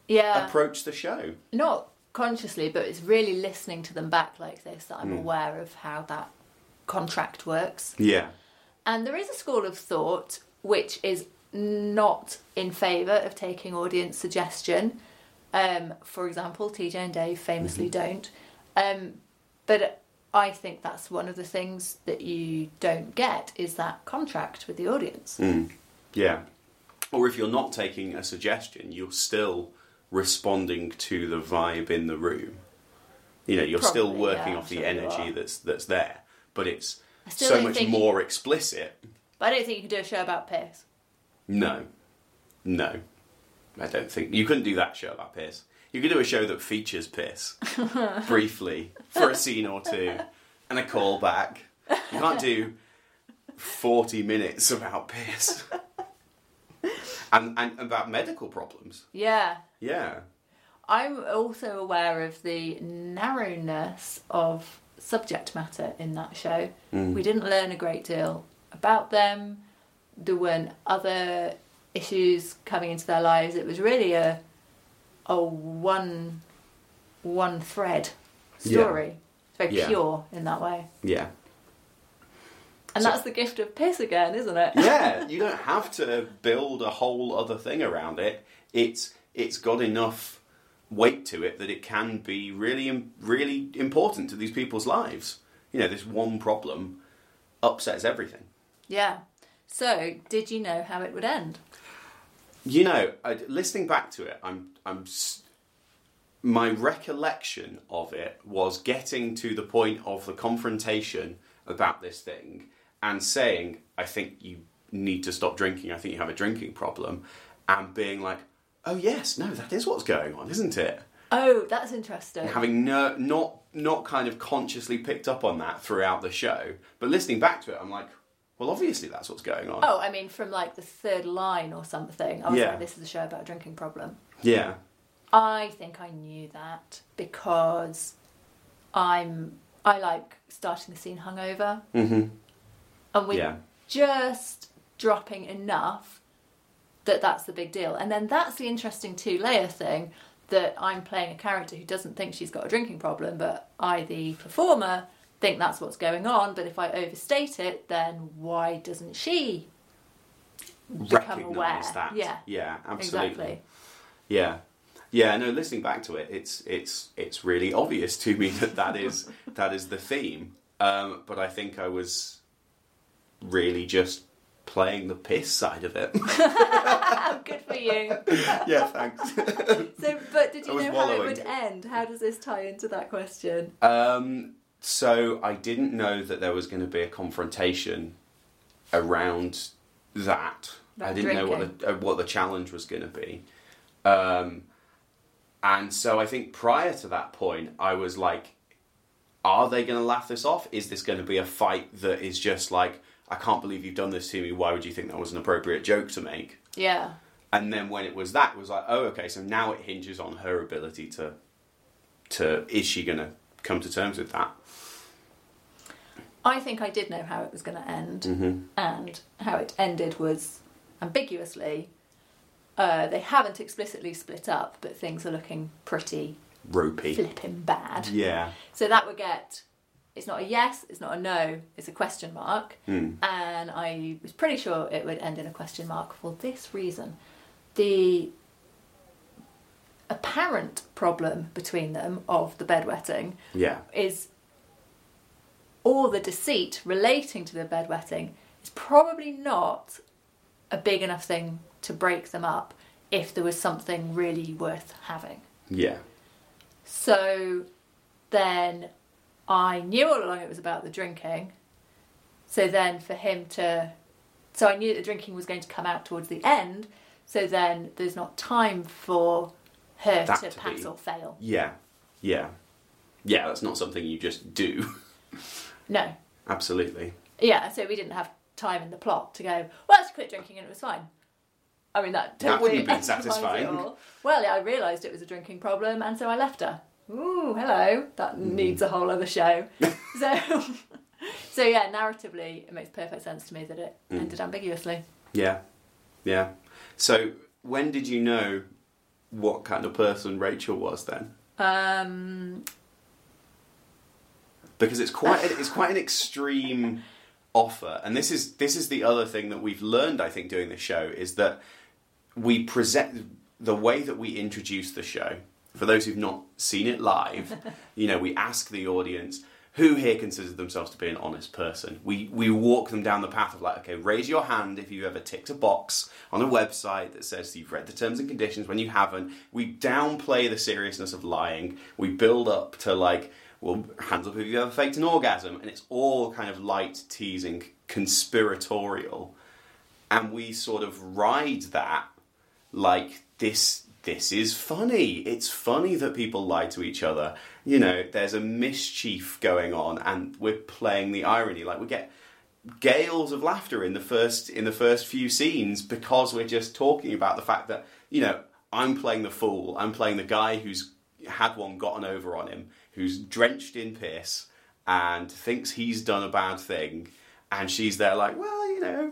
Yeah. approach the show. Not consciously, but it's really listening to them back like this that I'm aware of how that contract works. Yeah, And there is a school of thought which is not in favour of taking audience suggestion. Um, for example, TJ and Dave famously don't. Um, but I think that's one of the things that you don't get is that contract with the audience. Hmm. yeah. Or if you're not taking a suggestion, you're still responding to the vibe in the room. You know, you're still working yeah, off the energy that's that's there, but it's so much more explicit But I don't think you can do a show about piss. No. No. I don't think. You couldn't do that show about piss. You could do a show that features piss briefly for a scene or two and a callback. You can't do 40 minutes about piss. And, and about medical problems. Yeah. Yeah. I'm also aware of the narrowness of subject matter in that show. Mm. We didn't learn a great deal about them. There weren't other issues coming into their lives. It was really a a one one thread story. It's very Yeah. pure in that way. Yeah. And So- that's the gift of piss again, isn't it? yeah, you don't have to build a whole other thing around it. It's it's got enough weight to it that it can be really really important to these people's lives. You know, this one problem upsets everything. yeah. So, did you know how it would end? You know, I, listening back to it, I'm I'm my recollection of it was getting to the point of the confrontation about this thing and saying, "I think you need to stop drinking. I think you have a drinking problem," and being like, "Oh yes, no, that is what's going on, isn't it?" Oh, that's interesting. Having no, not not kind of consciously picked up on that throughout the show, but listening back to it, I'm like, "Well, obviously that's what's going on." Oh, I mean, from like the third line or something. I was Yeah. like, this is a show about a drinking problem. Yeah, I think I knew that because I'm I like starting the scene hungover, hmm and we're yeah, just dropping enough that that's the big deal. And then that's the interesting two layer thing that I'm playing a character who doesn't think she's got a drinking problem, but I, the performer, think that's what's going on. But if I overstate it, then why doesn't she become aware? recognize that. Yeah, yeah, absolutely. exactly. Yeah, yeah. No, listening back to it, it's it's it's really obvious to me that that is that is the theme. Um, but I think I was really just playing the piss side of it. Good for you. yeah, thanks. So, but did you know how it would end? How does this tie into that question? Um, so I didn't know that there was going to be a confrontation around that. I didn't know what the uh, what the challenge was going to be, um, and so I think prior to that point, I was like, "Are they going to laugh this off? Is this going to be a fight that is just like, I can't believe you've done this to me. Why would you think that was an appropriate joke to make?" Yeah. And then when it was that, it was like, "Oh, okay." So now it hinges on her ability to to is she going to come to terms with that? I think I did know how it was going to end, Mm-hmm. and how it ended was ambiguously. Uh, they haven't explicitly split up, but things are looking pretty Ropey. flipping bad. Yeah. So that would get. It's not a yes, it's not a no, it's a question mark. Mm. And I was pretty sure it would end in a question mark for this reason. The apparent problem between them of the bedwetting Yeah. is all the deceit relating to the bedwetting is probably not a big enough thing to break them up if there was something really worth having. Yeah. So then I knew all along it was about the drinking. So then for him to. So I knew that the drinking was going to come out towards the end. So then there's not time for her That to to pass be- or fail. Yeah. Yeah. Yeah, that's not something you just do. No. Absolutely. Yeah, so we didn't have time in the plot to go, well, let's quit drinking and it was fine. I mean, that That totally wouldn't have been satisfying. Well, yeah, I realised it was a drinking problem and so I left her. Ooh, hello. That Mm. needs a whole other show. so, so, yeah, narratively, it makes perfect sense to me that it Mm. ended ambiguously. Yeah. Yeah. So when did you know what kind of person Rachel was then? Um, Because it's quite it's quite an extreme offer. And this is this is the other thing that we've learned I think doing the show is that we present the way that we introduce the show. For those who've not seen it live, you know, we ask the audience who here considers themselves to be an honest person. We we walk them down the path of like, okay, raise your hand if you ever ticked a box on a website that says you've read the terms and conditions. When you haven't, we downplay the seriousness of lying. We build up to like, well, hands up if you ever faked an orgasm, and it's all kind of light teasing, conspiratorial, and we sort of ride that like this this is funny. It's funny that people lie to each other. You know there's a mischief going on and we're playing the irony. Like we get gales of laughter in the first in the first few scenes because we're just talking about the fact that you know i'm playing the fool. I'm playing the guy who's had one gotten over on him who's drenched in piss and thinks he's done a bad thing and she's there like well you know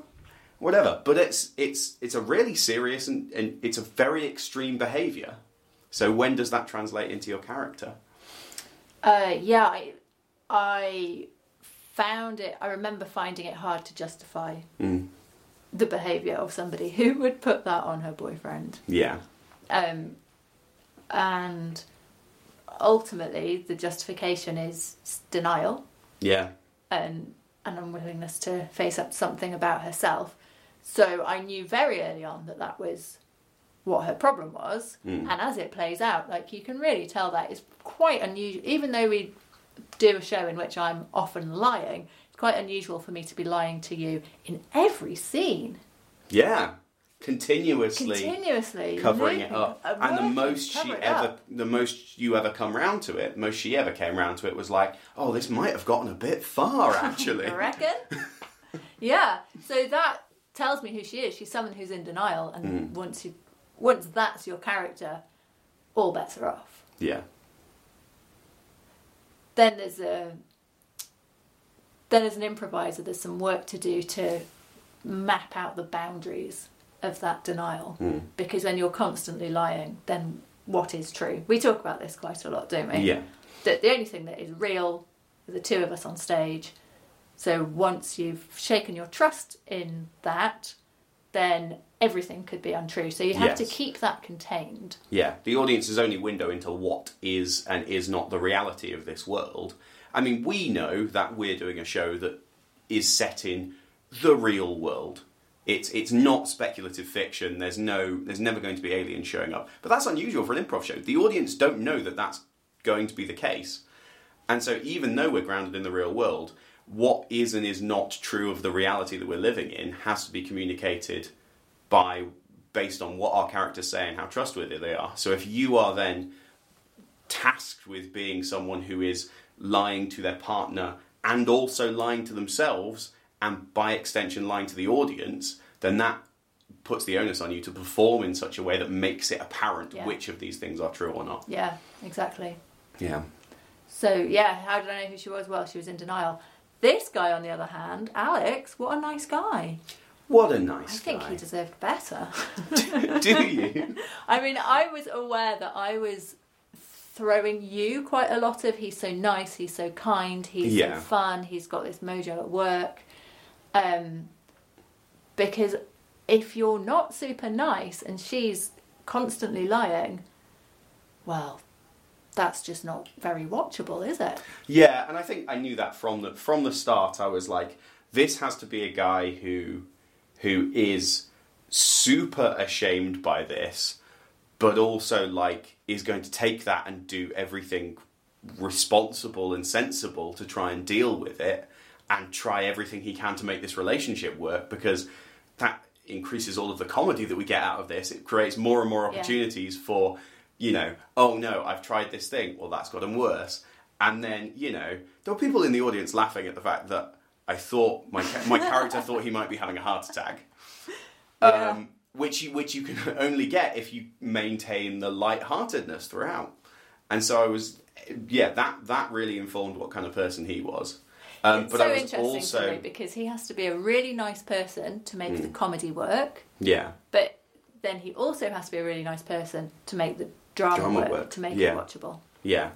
whatever. But it's it's it's a really serious and, and it's a very extreme behaviour. So when does that translate into your character? uh, yeah, I, I found it, I remember finding it hard to justify Mm. the behaviour of somebody who would put that on her boyfriend. Yeah. Um, and ultimately, the justification is denial Yeah. and an unwillingness to face up to something about herself. So I knew very early on that that was what her problem was. Mm. And as it plays out, like you can really tell that it's quite unusual. Even though we do a show in which I'm often lying, it's quite unusual for me to be lying to you in every scene, Yeah. Continuously continuously covering it up. uh, And the most she ever up. the most you ever come round to it, most she ever came round to it was like, Oh, this might have gotten a bit far actually. I reckon. yeah. So that tells me who she is. She's someone who's in denial, and Mm. once you, once that's your character, all bets are off. yeah. Then there's a. Then as an improviser, there's some work to do to map out the boundaries of that denial. Mm. Because when you're constantly lying, then what is true? We talk about this quite a lot, don't we? Yeah. that the only thing that is real are the two of us on stage. So once you've shaken your trust in that, then everything could be untrue. So you have to keep that contained. Yeah, the audience's only window into what is and is not the reality of this world. I mean, we know that we're doing a show that is set in the real world. It's it's not speculative fiction. There's no there's never going to be aliens showing up. But that's unusual for an improv show. The audience don't know that that's going to be the case. And so even though we're grounded in the real world, what is and is not true of the reality that we're living in has to be communicated by based on what our characters say and how trustworthy they are. So if you are then tasked with being someone who is lying to their partner and also lying to themselves and by extension lying to the audience, then that puts the onus on you to perform in such a way that makes it apparent Yeah. which of these things are true or not. Yeah, exactly. Yeah. So yeah, how did I know who she was? Well, she was in denial. This guy, on the other hand, Alex, what a nice guy. What a nice guy. I think guy. he deserved better. Do you? I mean, I was aware that I was throwing you quite a lot of he's so nice, he's so kind, he's Yeah. so fun, he's got this mojo at work. Um, because if you're not super nice and she's constantly lying, well, that's just not very watchable, is it? Yeah, and I think I knew that from the from the start. I was like, this has to be a guy who who is super ashamed by this, but also like is going to take that and do everything responsible and sensible to try and deal with it and try everything he can to make this relationship work because that increases all of the comedy that we get out of this. It creates more and more Yeah. opportunities for, you know, oh no, I've tried this thing, well that's gotten worse. And then, you know, there were people in the audience laughing at the fact that I thought my my character thought he might be having a heart attack. Yeah. Um, which you, which you can only get if you maintain the lightheartedness throughout. And so I was, yeah, that that really informed what kind of person he was. Um, it's but so I was interesting also, to me because he has to be a really nice person to make Hmm. the comedy work, yeah, but then he also has to be a really nice person to make the drama, Drama work, work, to make yeah. it watchable. Yeah,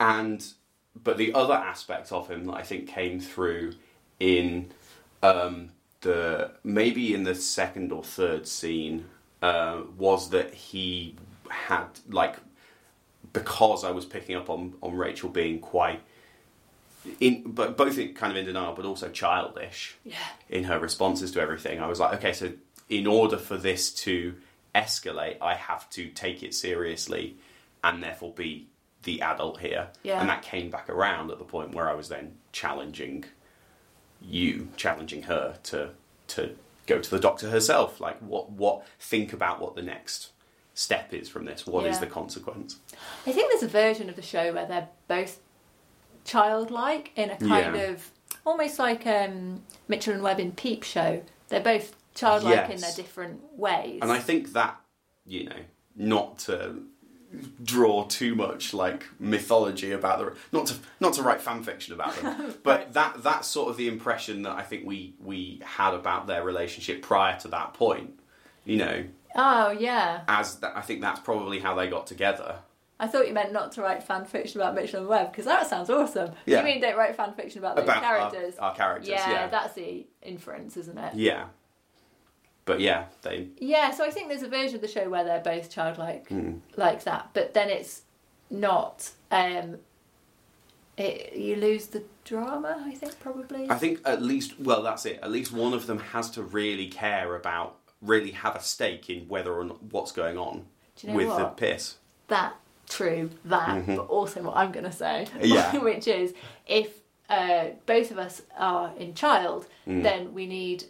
and but the other aspect of him that I think came through in um, the maybe in the second or third scene uh, was that he had like because I was picking up on on Rachel being quite in but both kind of in denial but also childish Yeah. in her responses to everything. I was like, okay, so in order for this to escalate, I have to take it seriously and therefore be the adult here. Yeah. And that came back around at the point where I was then challenging you, challenging her to to go to the doctor herself. Like what what think about what the next step is from this. What is Yeah. the consequence? I think there's a version of the show where they're both childlike in a kind Yeah. of almost like um, Mitchell and Webb in Peep Show. They're both childlike in their different ways. And I think that, you know, not to draw too much like mythology about the not to not to write fan fiction about them, but that that's sort of the impression that I think we we had about their relationship prior to that point. You know, oh yeah, as that, I think that's probably how they got together. I thought you meant not to write fan fiction about Mitchell and Webb because that sounds awesome. Yeah. You mean don't write fan fiction about those about our- characters? our, characters. yeah, Yeah, that's the inference, isn't it? yeah. But yeah, they Yeah, so I think there's a version of the show where they're both childlike Hmm. like that, but then it's not. Um, it, you lose the drama, I think, probably. I think at least, well, that's it. At least one of them has to really care about, really have a stake in whether or not what's going on you know with the piss. that true, that, but also what I'm going to say, Mm-hmm. Yeah. which is if uh, both of us are in child, Mm. then we need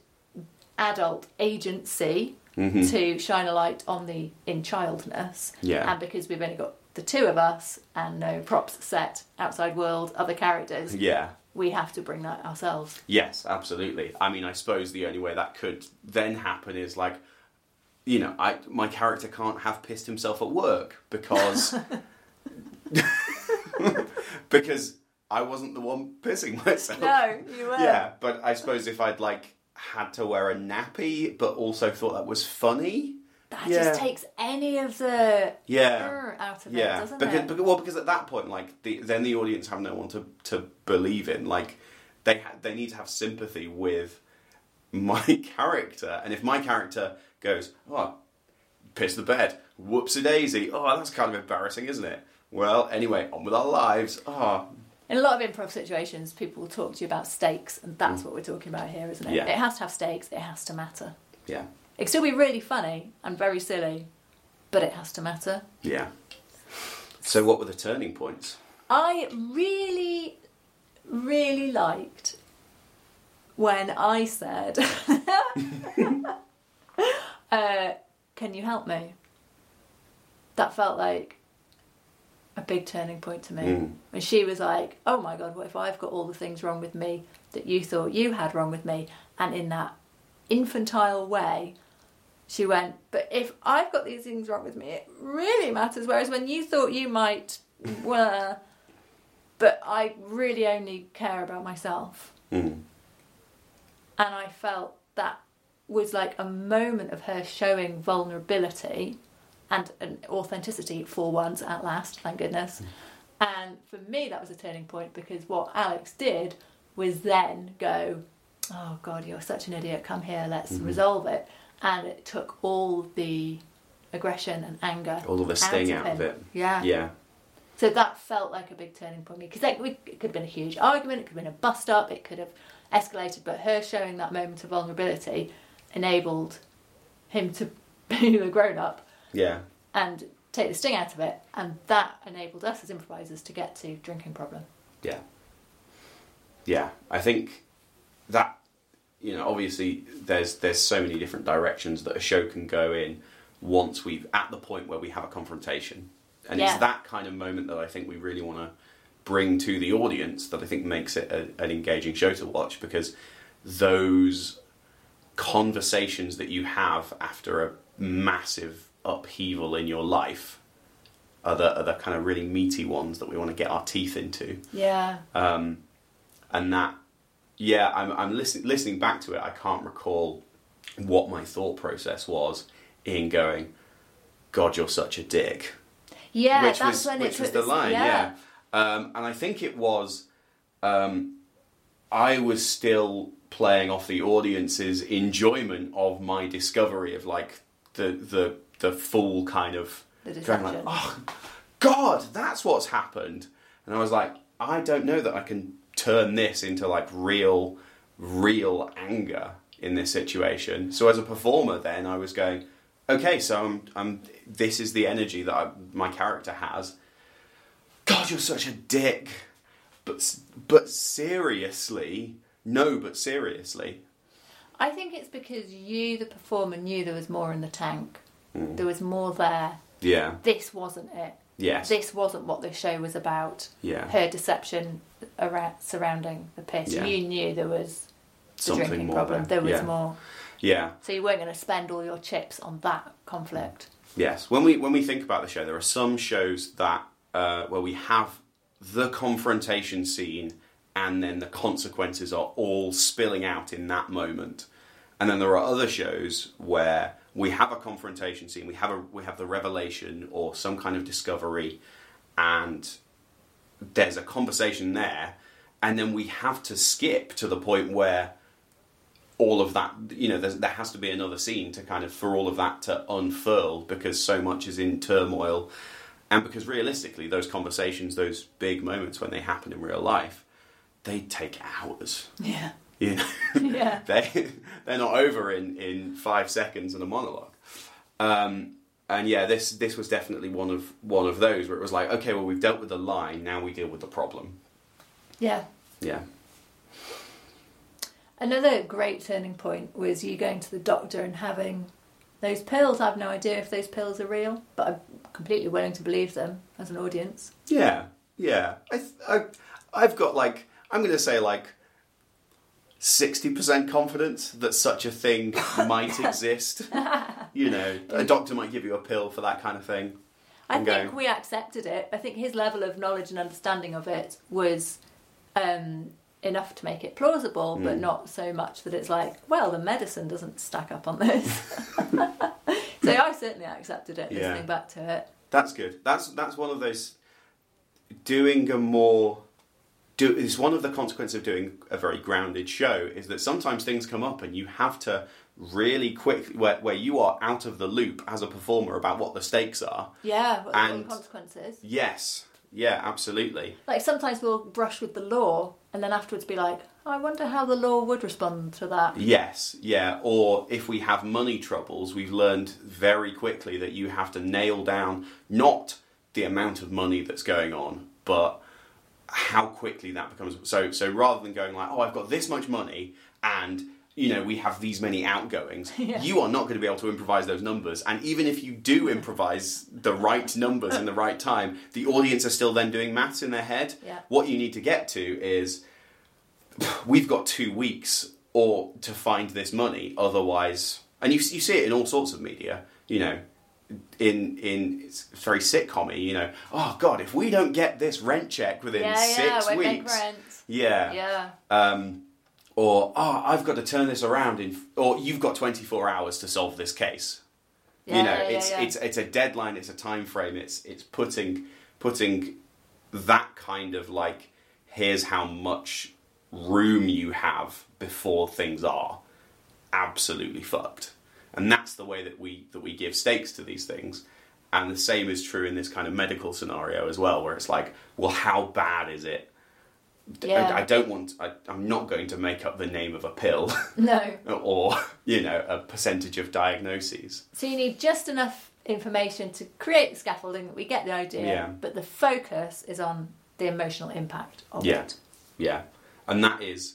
adult agency Mm-hmm. to shine a light on the in childness. Yeah. And because we've only got the two of us and no props set, outside world, other characters, Yeah. we have to bring that ourselves. Yes, absolutely. I mean, I suppose the only way that could then happen is like, you know, I my character can't have pissed himself at work because because I wasn't the one pissing myself. No, you were. Yeah, but I suppose if I'd like had to wear a nappy, but also thought that was funny. That Yeah. just takes any of the Yeah. "er" out of it, Yeah, doesn't because, it? because well, because at that point, like the, then the audience have no one to to believe in. Like they ha- they need to have sympathy with my character, and if my character goes, oh, piss the bed, whoops a daisy, oh, that's kind of embarrassing, isn't it? Well, anyway, on with our lives. Oh, In a lot of improv situations, people will talk to you about stakes, and that's what we're talking about here, isn't it? Mm. Yeah. It has to have stakes, it has to matter. yeah, It can still be really funny and very silly, but it has to matter. yeah. So, what were the turning points? I really, really liked when I said, uh, Can you help me? That felt like a big turning point to me. Mm. When she was like, Oh my god, what if I've got all the things wrong with me that you thought you had wrong with me? And in that infantile way, she went, But if I've got these things wrong with me, it really matters. Whereas when you thought you might, were, but I really only care about myself. Mm. And I felt that was like a moment of her showing vulnerability and an authenticity for once at last, thank goodness. Hmm. And for me, that was a turning point because what Alex did was then go, Oh God, you're such an idiot, come here, let's mm-hmm. resolve it. And it took all the aggression and anger. All of the sting out out of it. Yeah. Yeah, So that felt like a big turning point for me because it could have been a huge argument, it could have been a bust up, it could have escalated, but her showing that moment of vulnerability enabled him to be the grown up yeah, and take the sting out of it, and that enabled us as improvisers to get to drinking problem. yeah, yeah. I think that you know, obviously, there's there's so many different directions that a show can go in once we've at the point where we have a confrontation, and Yeah. it's that kind of moment that I think we really want to bring to the audience that I think makes it a, an engaging show to watch because those conversations that you have after a massive upheaval in your life are the, are the kind of really meaty ones that we want to get our teeth into Yeah. um, and that yeah i'm, I'm listening, listening back to it i can't recall what my thought process was in going god you're such a dick Yeah, which that's was, when which it was the line Yeah. yeah, Um, and i think it was um, i was still playing off the audience's enjoyment of my discovery of like the the the full kind of The like oh god that's what's happened. And i was like i don't know that i can turn this into like real real anger in this situation. So as a performer then i was going okay so i'm, I'm this is the energy that I, my character has. God you're such a dick. But but seriously no but seriously I think it's because you, the performer, knew there was more in the tank. Mm. There was more there. yeah This wasn't it. yes This wasn't what the show was about. yeah Her deception around, surrounding the piss. Yeah. You knew there was the Something drinking more problem. there. There was Yeah. more. yeah So you weren't going to spend all your chips on that conflict. Yes, when we when we think about the show, there are some shows that uh, where we have the confrontation scene, and then the consequences are all spilling out in that moment, and then there are other shows where we have a confrontation scene, we have a we have the revelation or some kind of discovery, and there's a conversation there, and then we have to skip to the point where all of that you know there has to be another scene to kind of for all of that to unfurl because so much is in turmoil. And because realistically those conversations those big moments when they happen in real life they take hours Yeah. you know Yeah. they they're not over in in five seconds in a monologue um and yeah this this was definitely one of one of those where it was like okay well we've dealt with the line now we deal with the problem Yeah. yeah Another great turning point was you going to the doctor and having those pills. I have no idea if those pills are real, but I'm completely willing to believe them as an audience. Yeah, yeah. I, th- I, I've got like I'm going to say like sixty percent confidence that such a thing might exist. you know, a doctor might give you a pill for that kind of thing. I think going- we accepted it. I think his level of knowledge and understanding of it was um, enough to make it plausible, but Mm. not so much that it's like, well, the medicine doesn't stack up on this. so I certainly accepted it, Yeah. listening back to it. That's good. That's that's one of those doing a more do it's one of the consequences of doing a very grounded show is that sometimes things come up and you have to really quick where, where you are out of the loop as a performer about what the stakes are. Yeah, what And- the consequences. Yes. Yeah, absolutely. Like sometimes we'll brush with the law and then afterwards be like, I wonder how the law would respond to that. Yes, yeah. Or if we have money troubles, we've learned very quickly that you have to nail down not the amount of money that's going on, but how quickly that becomes. So, so rather than going like, oh, I've got this much money and you know we have these many outgoings, Yeah. you are not going to be able to improvise those numbers. And even if you do improvise the right numbers in the right time, the audience are still then doing maths in their head. Yeah. What you need to get to is we've got two weeks or to find this money otherwise and you, you see it in all sorts of media you know in in it's very sitcom you know oh god if we don't get this rent check within yeah, six yeah, weeks. rent. yeah. Yeah. um or oh i've got to turn this around in or you've got 24 hours to solve this case. Yeah, you know it's it's it's a deadline it's a time frame it's it's putting putting that kind of like here's how much room you have before things are absolutely fucked and that's the way that we that we give stakes to these things and the same is true in this kind of medical scenario as well where it's like well how bad is it Yeah. I, I don't want I, i'm not going to make up the name of a pill No. or you know a percentage of diagnoses So you need just enough information to create the scaffolding that we get the idea, Yeah. but the focus is on the emotional impact of Yeah. it. Yeah, and that is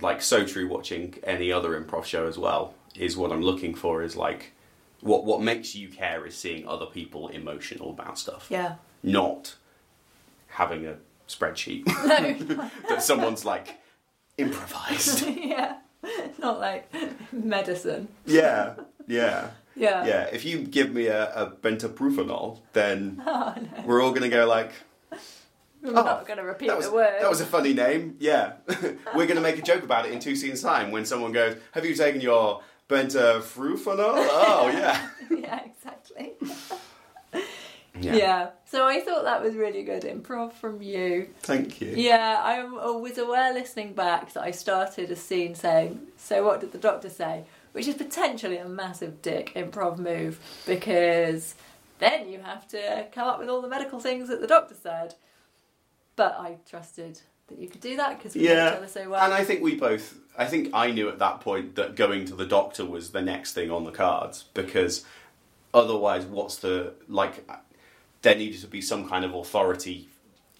like so true. Watching any other improv show as well is what I'm looking for. Is like what what makes you care is seeing other people emotional about stuff, Yeah. not having a spreadsheet No. that someone's like improvised. yeah. Not like medicine. yeah, yeah, Yeah. yeah. If you give me a, a bentaproofenol, then Oh no. we're all gonna go like. I'm Oh, not going to repeat was, the word. that was a funny name. Yeah. We're going to make a joke about it in two scenes' time when someone goes, Have you taken your bentafrufanol? Oh, yeah. yeah, exactly. Yeah. So I thought that was really good improv from you. Thank you. Yeah, I was aware listening back that I started a scene saying, So what did the doctor say? Which is potentially a massive dick improv move because then you have to come up with all the medical things that the doctor said. But I trusted that you could do that because we know each other so well. And I think we both, I think I knew at that point that going to the doctor was the next thing on the cards because otherwise, what's the, like, there needed to be some kind of authority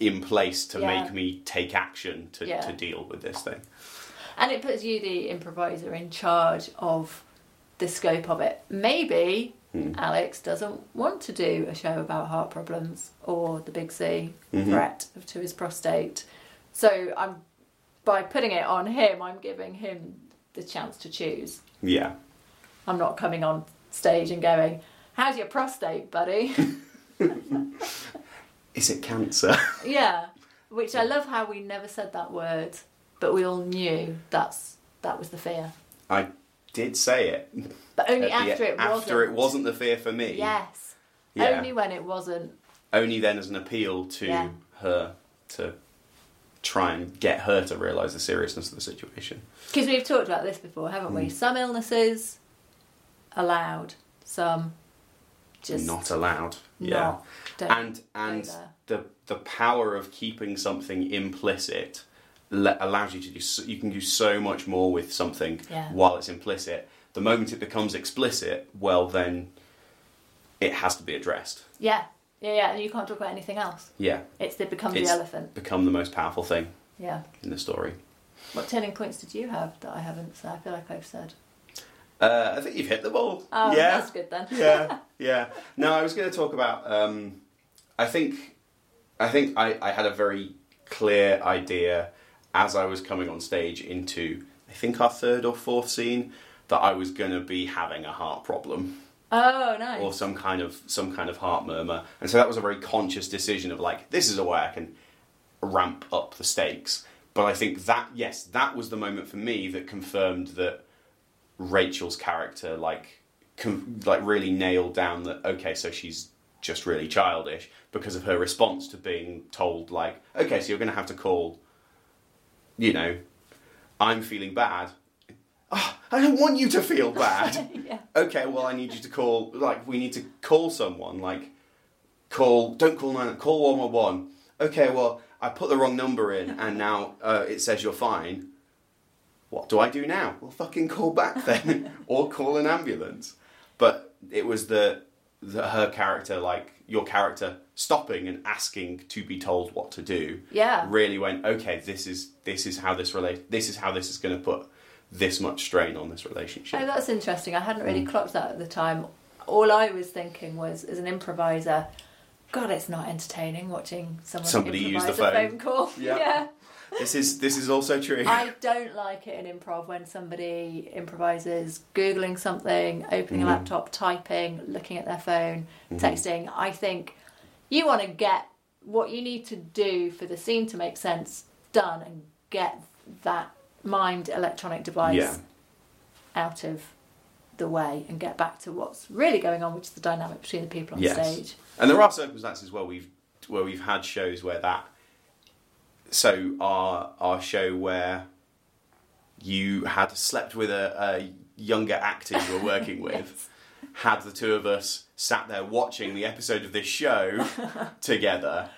in place to Yeah. make me take action to, Yeah. to deal with this thing. And it puts you, the improviser, in charge of the scope of it. Maybe Hmm. Alex doesn't want to do a show about heart problems or the big C Mhm. threat to his prostate. So I'm by putting it on him, I'm giving him the chance to choose. Yeah. I'm not coming on stage and going, "How's your prostate, buddy?" Is it cancer? yeah, which I love how we never said that word, but we all knew that's that was the fear. I did say it. But only the- after it wasn't. after it wasn't the fear for me. Yes. Yeah. Only when it wasn't. Only then as an appeal to Yeah. her to try and get her to realise the seriousness of the situation. Because we've talked about this before, haven't we? Mm. Some illnesses allowed, some just not allowed. not. Yeah. Don't And and the the power of keeping something implicit le- allows you to do so, you can do so much more with something Yeah. while it's implicit. The moment it becomes explicit, well then it has to be addressed. Yeah, yeah, yeah. You can't talk about anything else. Yeah. It's it becomes It's- the elephant. Become the most powerful thing Yeah. in the story. What turning points did you have that I haven't said? I feel like I've said. Uh, I think you've hit the ball. Oh, yeah. that's good then. yeah, yeah. No, I was going to talk about. Um, I think, I think I, I had a very clear idea as I was coming on stage into I think our third or fourth scene that I was going to be having a heart problem Oh, nice. or some kind of some kind of heart murmur, and so that was a very conscious decision of like this is a way I can ramp up the stakes. But I think that yes, that was the moment for me that confirmed that Rachel's character like com- like really nailed down that okay, so she's just really childish because of her response to being told like, okay, so you're going to have to call, you know, I'm feeling bad. "Ah, I don't want you to feel bad. yeah. okay, well, I need you to call, like, we need to call someone, like, call, don't call nine, call 111. Okay, well, I put the wrong number in and now uh, it says you're fine. What do I do now? Well, fucking call back then or call an ambulance. But it was the, the her character, like, your character stopping and asking to be told what to do Yeah. really went okay this is this is how this relate this is how this is going to put this much strain on this relationship Oh, that's interesting. I hadn't Mm. really clocked that at the time. All I was thinking was, as an improviser, God, it's not entertaining watching someone Somebody use the a phone. phone call. Yeah. yeah. this is this is also true I don't like it in improv when somebody improvises googling something, opening Mm. a laptop, typing, looking at their phone, Mm-hmm. texting. I think you want to get what you need to do for the scene to make sense done and get that mind electronic device Yeah. out of the way and get back to what's really going on, which is the dynamic between the people on Yes. stage. And there are circumstances where we've where we've had shows where that. So our our show where you had slept with a, a younger actor you were working with, had the two of us sat there watching the episode of this show together,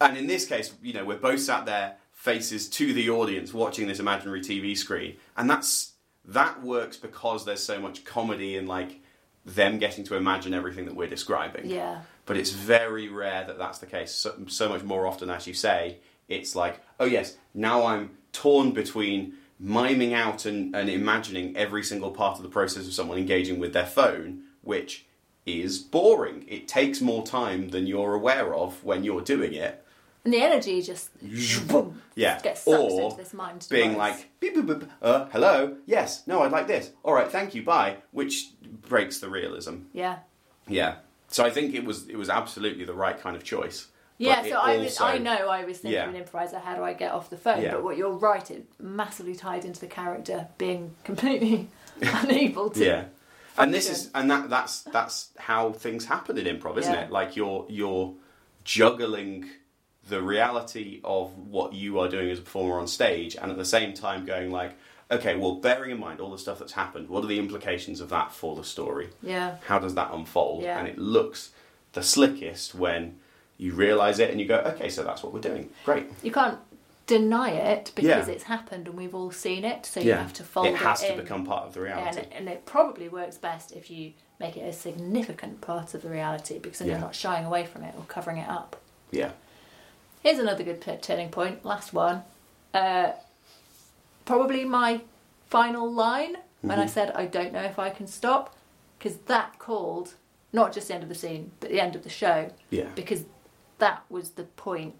and in this case, you know, we're both sat there faces to the audience watching this imaginary TV screen, and that's that works because there's so much comedy in like them getting to imagine everything that we're describing Yeah. but it's very rare that that's the case. So, so much more often, as you say, it's like, oh yes, now I'm torn between miming out and, and imagining every single part of the process of someone engaging with their phone, which is boring. It takes more time than you're aware of when you're doing it. And the energy just boom, Yeah. gets sucked Or into this mind being device. like, beep, beep, beep, uh, hello, yes, no, I'd like this. All right, thank you, bye, which breaks the realism. yeah. Yeah. So I think it was it was absolutely the right kind of choice. Yeah, so I, was, I know I was thinking Yeah. an improviser, how do I get off the phone? Yeah. But what you're right, it massively tied into the character being completely unable to. Yeah. And this is and that that's that's how things happen in improv, isn't Yeah. it? Like you're you're juggling the reality of what you are doing as a performer on stage and at the same time going like, okay, well bearing in mind all the stuff that's happened, what are the implications of that for the story? Yeah. How does that unfold? Yeah. And it looks the slickest when you realise it and you go, okay, so that's what we're doing. Great. You can't deny it because Yeah. it's happened and we've all seen it, so you yeah. have to fold it it has to in. become part of the reality. and, it, and it probably works best if you make it a significant part of the reality because then you're not shying away from it or covering it up. yeah. Here's another good turning point. Last one. Uh, probably my final line when I Mm-hmm. said I don't know if I can stop, because that called not just the end of the scene, but the end of the show, Yeah. because that was the point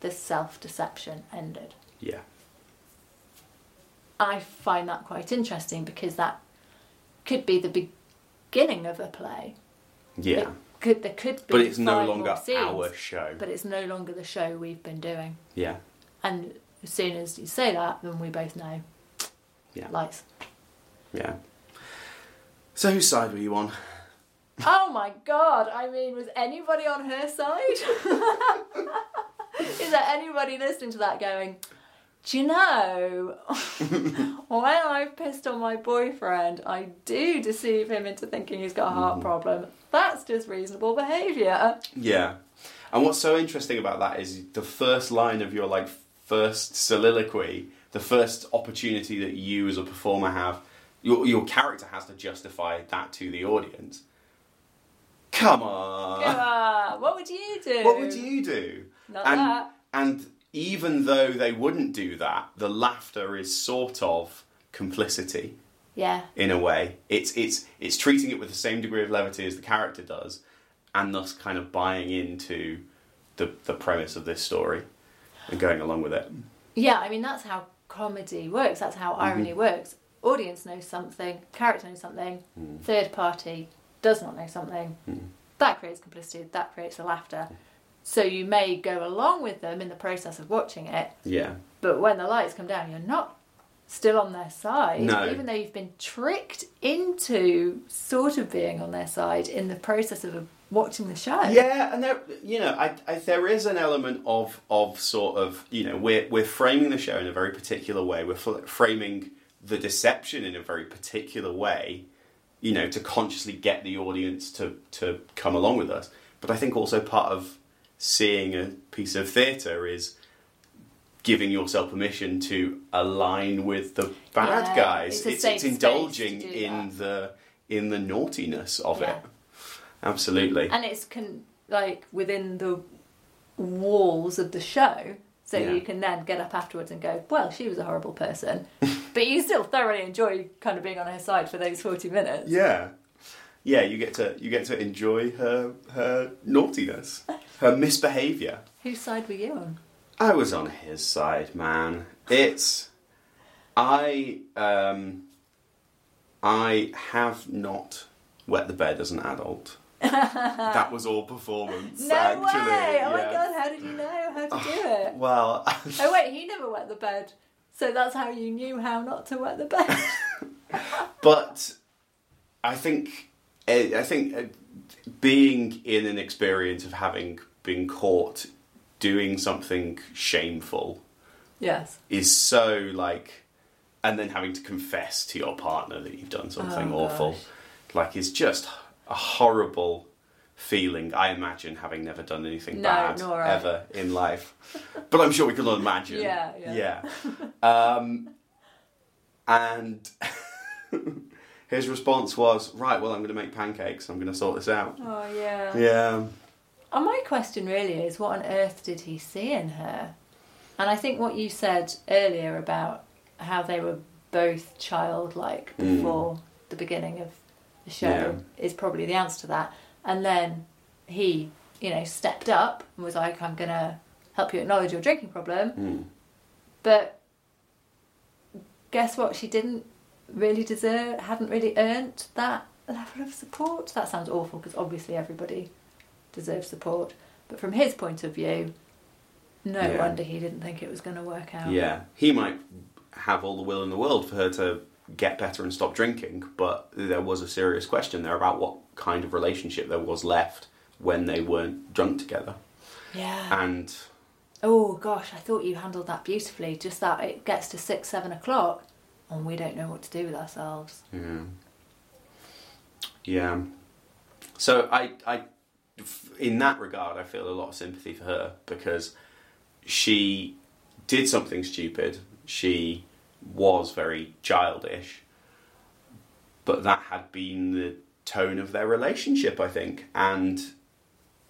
the self deception ended. Yeah. I find that quite interesting because that could be the beginning of a play. Yeah. It could there could be But it's no longer scenes, our show. But it's no longer the show we've been doing. Yeah. And as soon as you say that, then we both know. Yeah. Lights. Yeah. So whose side were you on? Oh my god! I mean, was anybody on her side? Is there anybody listening to that going, do you know, when I've pissed on my boyfriend, I do deceive him into thinking he's got a heart mm-hmm. problem. That's just reasonable behaviour. Yeah. And what's so interesting about that is the first line of your like first soliloquy, the first opportunity that you as a performer have, your your character has to justify that to the audience. Come on. Come on, what would you do? What would you do? Not and that. and even though they wouldn't do that, the laughter is sort of complicity. Yeah, in a way. It's it's it's treating it with the same degree of levity as the character does, and thus kind of buying into the the premise of this story and going along with it. yeah. I mean, that's how comedy works. That's how mm-hmm. irony works. Audience knows something, character knows something, mm. third party does not know something. Mm. That creates complicity. That creates the laughter. So you may go along with them in the process of watching it, Yeah, but when the lights come down, you're not still on their side, No. even though you've been tricked into sort of being on their side in the process of watching the show. Yeah, and there, you know, I, I, there is an element of of sort of, you know, we're we're framing the show in a very particular way. We're framing the deception in a very particular way, you know, to consciously get the audience to to come along with us. But I think also part of seeing a piece of theatre is giving yourself permission to align with the bad Yeah, guys. it's It's, it's indulging in that. the in the naughtiness of Yeah. it. Absolutely. and it's can like within the walls of the show so Yeah. you can then get up afterwards and go well she was a horrible person but you still thoroughly enjoy kind of being on her side for those 40 minutes Yeah, yeah. You get to you get to enjoy her her naughtiness, her misbehaviour. whose side were you on I was on his side, man. It's I um I have not wet the bed as an adult. that was all performance. no actually. way oh my god how did you know how to do it Well, oh wait he never wet the bed so that's how you knew how not to wet the bed but I think I think uh, being in an experience of having been caught doing something shameful yes. is so like and then having to confess to your partner that you've done something Oh, awful. gosh. like is just a horrible feeling. I imagine having never done anything No, bad nor I. ever in life. But i'm sure we can all imagine. Yeah, yeah. yeah. Um and his response was right well i'm going to make pancakes. I'm going to sort this out. Oh yeah. Yeah And my question really is, what on earth did he see in her? And I think what you said earlier about how they were both childlike Mm. before the beginning of the show Yeah. is probably the answer to that. And then he, you know, stepped up and was like, I'm going to help you acknowledge your drinking problem. Mm. But guess what? She didn't really deserve, hadn't really earned that level of support. That sounds awful because obviously everybody deserves support. But from his point of view, no Yeah. wonder he didn't think it was going to work out. Yeah, he might have all the will in the world for her to get better and stop drinking, but there was a serious question there about what kind of relationship there was left when they weren't drunk together. Yeah. And Oh gosh, I thought you handled that beautifully. Just that it gets to six, seven o'clock, and we don't know what to do with ourselves. yeah, yeah. So I, I, in that regard, I feel a lot of sympathy for her because she did something stupid. She was very childish, but that had been the tone of their relationship, I think, and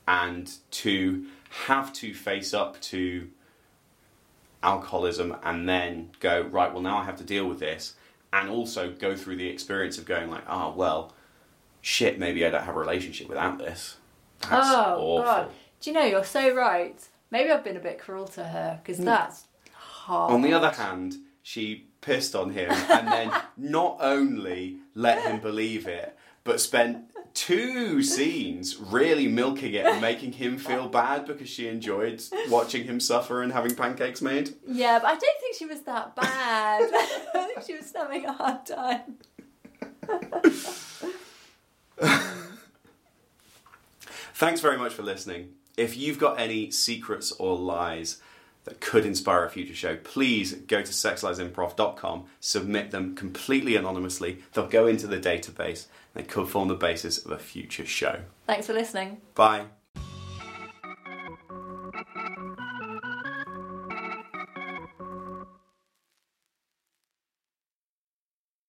and to have to face up to alcoholism and then go right. Well, now I have to deal with this, and also go through the experience of going like, oh well, shit. Maybe I don't have a relationship without this. That's oh awful. god, do you know you're so right? Maybe I've been a bit cruel to her because mm. that's hard. On the other hand, she pissed on him and then not only let him believe it, but spent two scenes really milking it and making him feel bad because she enjoyed watching him suffer and having pancakes made. Yeah, but I don't think she was that bad. I think she was having a hard time. Thanks very much for listening. If you've got any secrets or lies that could inspire a future show, please go to sexliesimprov.com, submit them completely anonymously. They'll go into the database and they could form the basis of a future show. Thanks for listening. Bye.